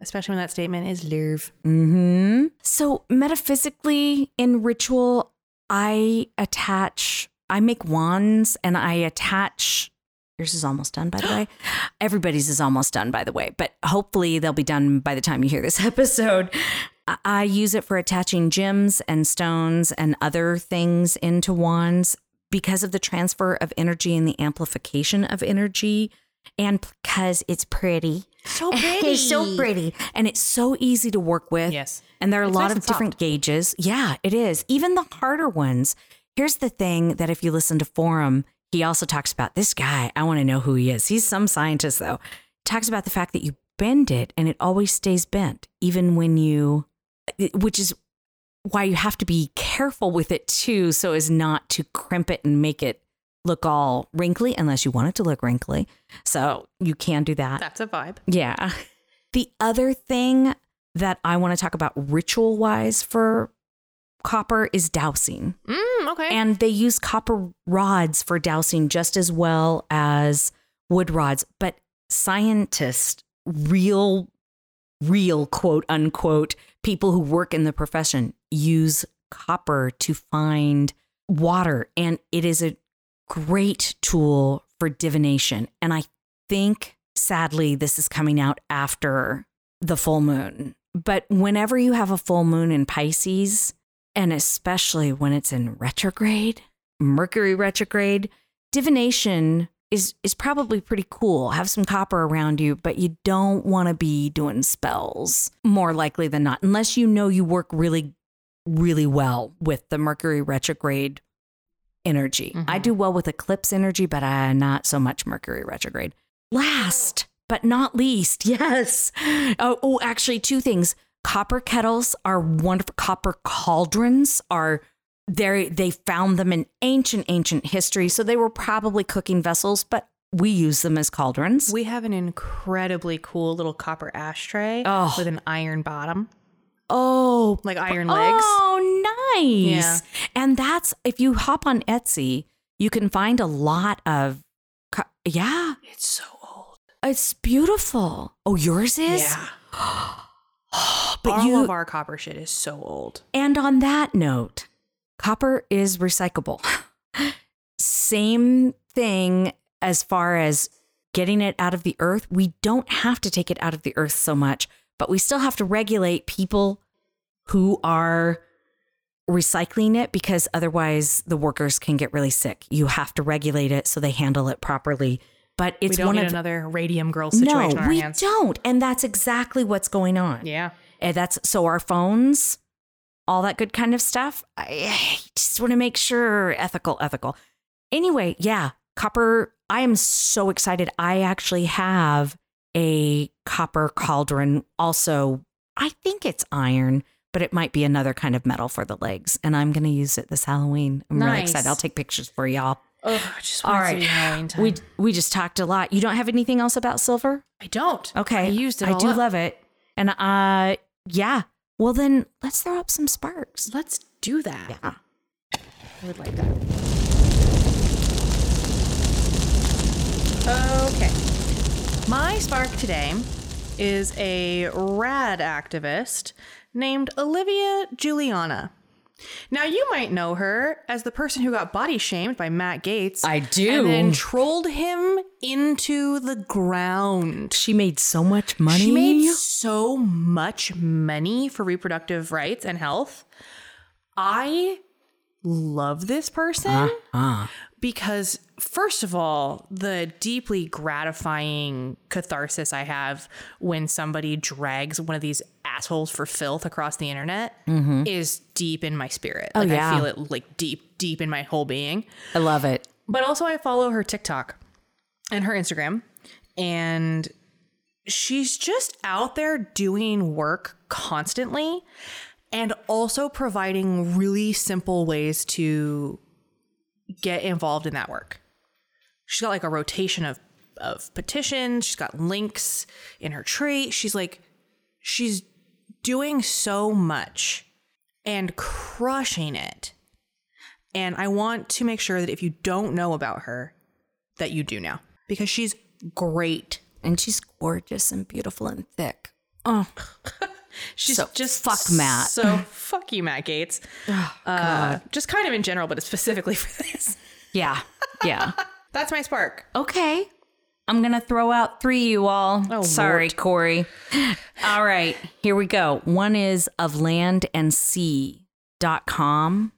Especially when that statement is love. hmm So metaphysically, in ritual, I attach. I make wands and I attach. Yours is almost done, by the way. Everybody's is almost done, by the way. But hopefully, they'll be done by the time you hear this episode. I- I use it for attaching gems and stones and other things into wands because of the transfer of energy and the amplification of energy, and because it's pretty. So It's so pretty. And it's so easy to work with. Yes. And there are a lot nice of different gauges. Yeah, it is. Even the harder ones. Here's the thing that if you listen to Forum, he also talks about this guy. I want to know who he is. He's some scientist, though. Talks about the fact that you bend it and it always stays bent, even when you, which is why you have to be careful with it too, so as not to crimp it and make it look all wrinkly, unless you want it to look wrinkly. So you can do that. That's a vibe. Yeah. The other thing that I want to talk about ritual wise for copper is dowsing. Mm, okay. And they use copper rods for dowsing just as well as wood rods. But scientists, real, real quote unquote, people who work in the profession use copper to find water. And it is a great tool for divination. And I think, sadly, this is coming out after the full moon. But whenever you have a full moon in Pisces, and especially when it's in retrograde, Mercury retrograde, divination is is probably pretty cool. Have some copper around you, but you don't want to be doing spells more likely than not unless you know you work really really well with the Mercury retrograde energy. Mhm. I do well with eclipse energy, but I not so much Mercury retrograde. Last but not least, yes. Oh, oh, actually, two things. Copper kettles are wonderful. Copper cauldrons are they they found them in ancient ancient history, so they were probably cooking vessels, but we use them as cauldrons. we have an incredibly cool little copper ashtray Oh. with an iron bottom, oh, like iron legs. Oh, nice. Yeah. And that's if you hop on Etsy, you can find a lot of co- yeah, It's so old. it's beautiful. Oh, yours is? Yeah. but All you of our copper shit is so old. And on that note, copper is recyclable. Same thing as far as getting it out of the earth. We don't have to take it out of the earth so much, but we still have to regulate people who are recycling it because otherwise the workers can get really sick. You have to regulate it so they handle it properly. But it's one of another radium girl no, situation on our we hands. don't, and that's exactly what's going on. Yeah. And that's so our phones, all that good kind of stuff. I, just want to make sure ethical, ethical. Anyway, yeah, copper. I am so excited. I actually have a copper cauldron. Also, I think it's iron, but it might be another kind of metal for the legs. And I'm going to use it this Halloween. I'm really excited. I'll take pictures for y'all. Oh, just All want it to right. be Halloween time. We we just talked a lot. You don't have anything else about silver? I don't. Okay. I used it I do up. love it. And uh yeah. Well then let's throw up some sparks. Let's do that. Yeah. I would like that. Okay. My spark today is a rad activist named Olivia Julianna. Now, you might know her as the person who got body shamed by Matt Gaetz. I do. And then trolled him into the ground. She made so much money. She made so much money for reproductive rights and health. I love this person uh, because, first of all, the deeply gratifying catharsis I have when somebody drags one of these assholes for filth across the internet is deep in my spirit. Like, yeah. I feel it like deep, deep in my whole being. I love it. But also, I follow her TikTok and her Instagram, and she's just out there doing work constantly and also providing really simple ways to get involved in that work. She's got like a rotation of, of petitions, she's got links in her tree. She's like, she's doing so much and crushing it. And I want to make sure that if you don't know about her, that you do now because she's great. And she's gorgeous and beautiful and thick. Oh, She's So, just fuck Matt. So fuck you, Matt Gaetz. uh, just kind of in general, but it's specifically for this. yeah. Yeah. That's my spark. okay. I'm going to throw out three, you all. Oh, Sorry, Lord. Corey. All right. Here we go. One is of land and sea dot com.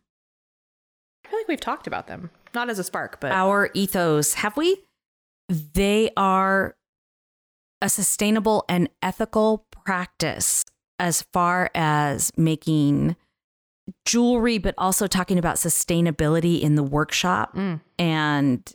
I feel like we've talked about them, not as a spark, but our ethos. Have we? They are a sustainable and ethical practice as far as making jewelry, but also talking about sustainability in the workshop. Mm. And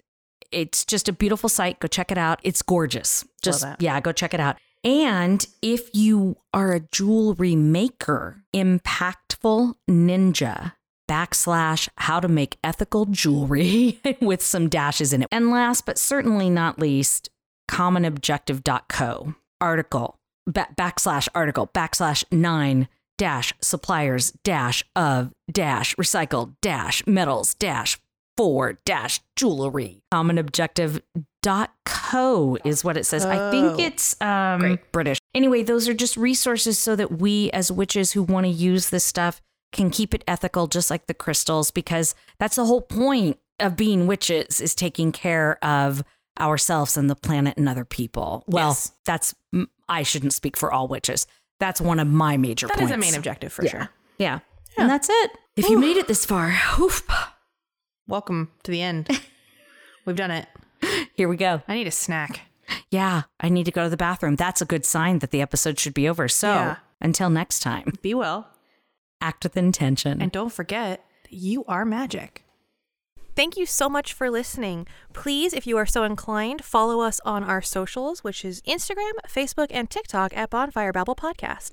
it's just a beautiful site. Go check it out. It's gorgeous. Just, yeah, go check it out. And if you are a jewelry maker, Impactful Ninja backslash how to make ethical jewelry with some dashes in it. And last but certainly not least, commonobjective.co article ba- backslash article backslash nine dash suppliers dash of dash recycled dash metals dash four dash jewelry common objective dot co is what it says i think Oh. it's um Great. british anyway those are just resources so that we as witches who want to use this stuff can keep it ethical just like the crystals because that's the whole point of being witches is taking care of ourselves and the planet and other people well Yes. that's mm, i shouldn't speak for all witches that's one of my major That is points a main objective for Yeah. sure. yeah. And that's it. If you made it this far, oof, Welcome to the end. We've done it. here we go. I need a snack. Yeah, I need to go to the bathroom. That's a good sign that the episode should be over. So Yeah. until next time, Be well. act with intention. And don't forget, you are magic. Thank you so much for listening. Please, if you are so inclined, follow us on our socials, which is Instagram, Facebook, and TikTok at Bonfire Babble Podcast.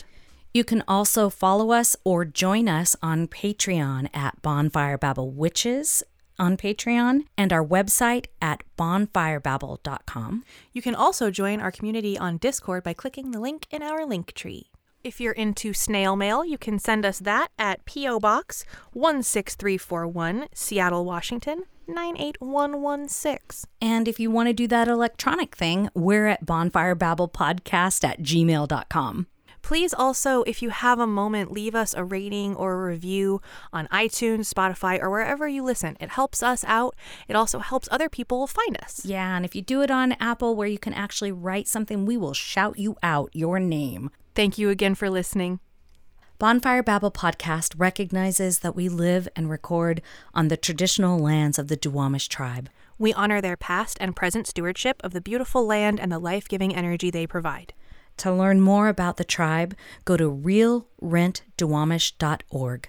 you can also follow us or join us on Patreon at Bonfire Babble Witches on Patreon and our website at bonfirebabble.com. You can also join our community on Discord by clicking the link in our link tree. If you're into snail mail, you can send us that at P.O. Box 16341, Seattle, Washington 98116. And if you want to do that electronic thing, we're at bonfirebabblepodcast at gmail.com. Please also, if you have a moment, leave us a rating or a review on iTunes, Spotify, or wherever you listen. It helps us out. It also helps other people find us. Yeah, and if you do it on Apple where you can actually write something, we will shout you out your name. Thank you again for listening. Bonfire Babble podcast recognizes that we live and record on the traditional lands of the Duwamish tribe. We honor their past and present stewardship of the beautiful land and the life giving energy they provide. To learn more about the tribe, go to realrentduwamish.org.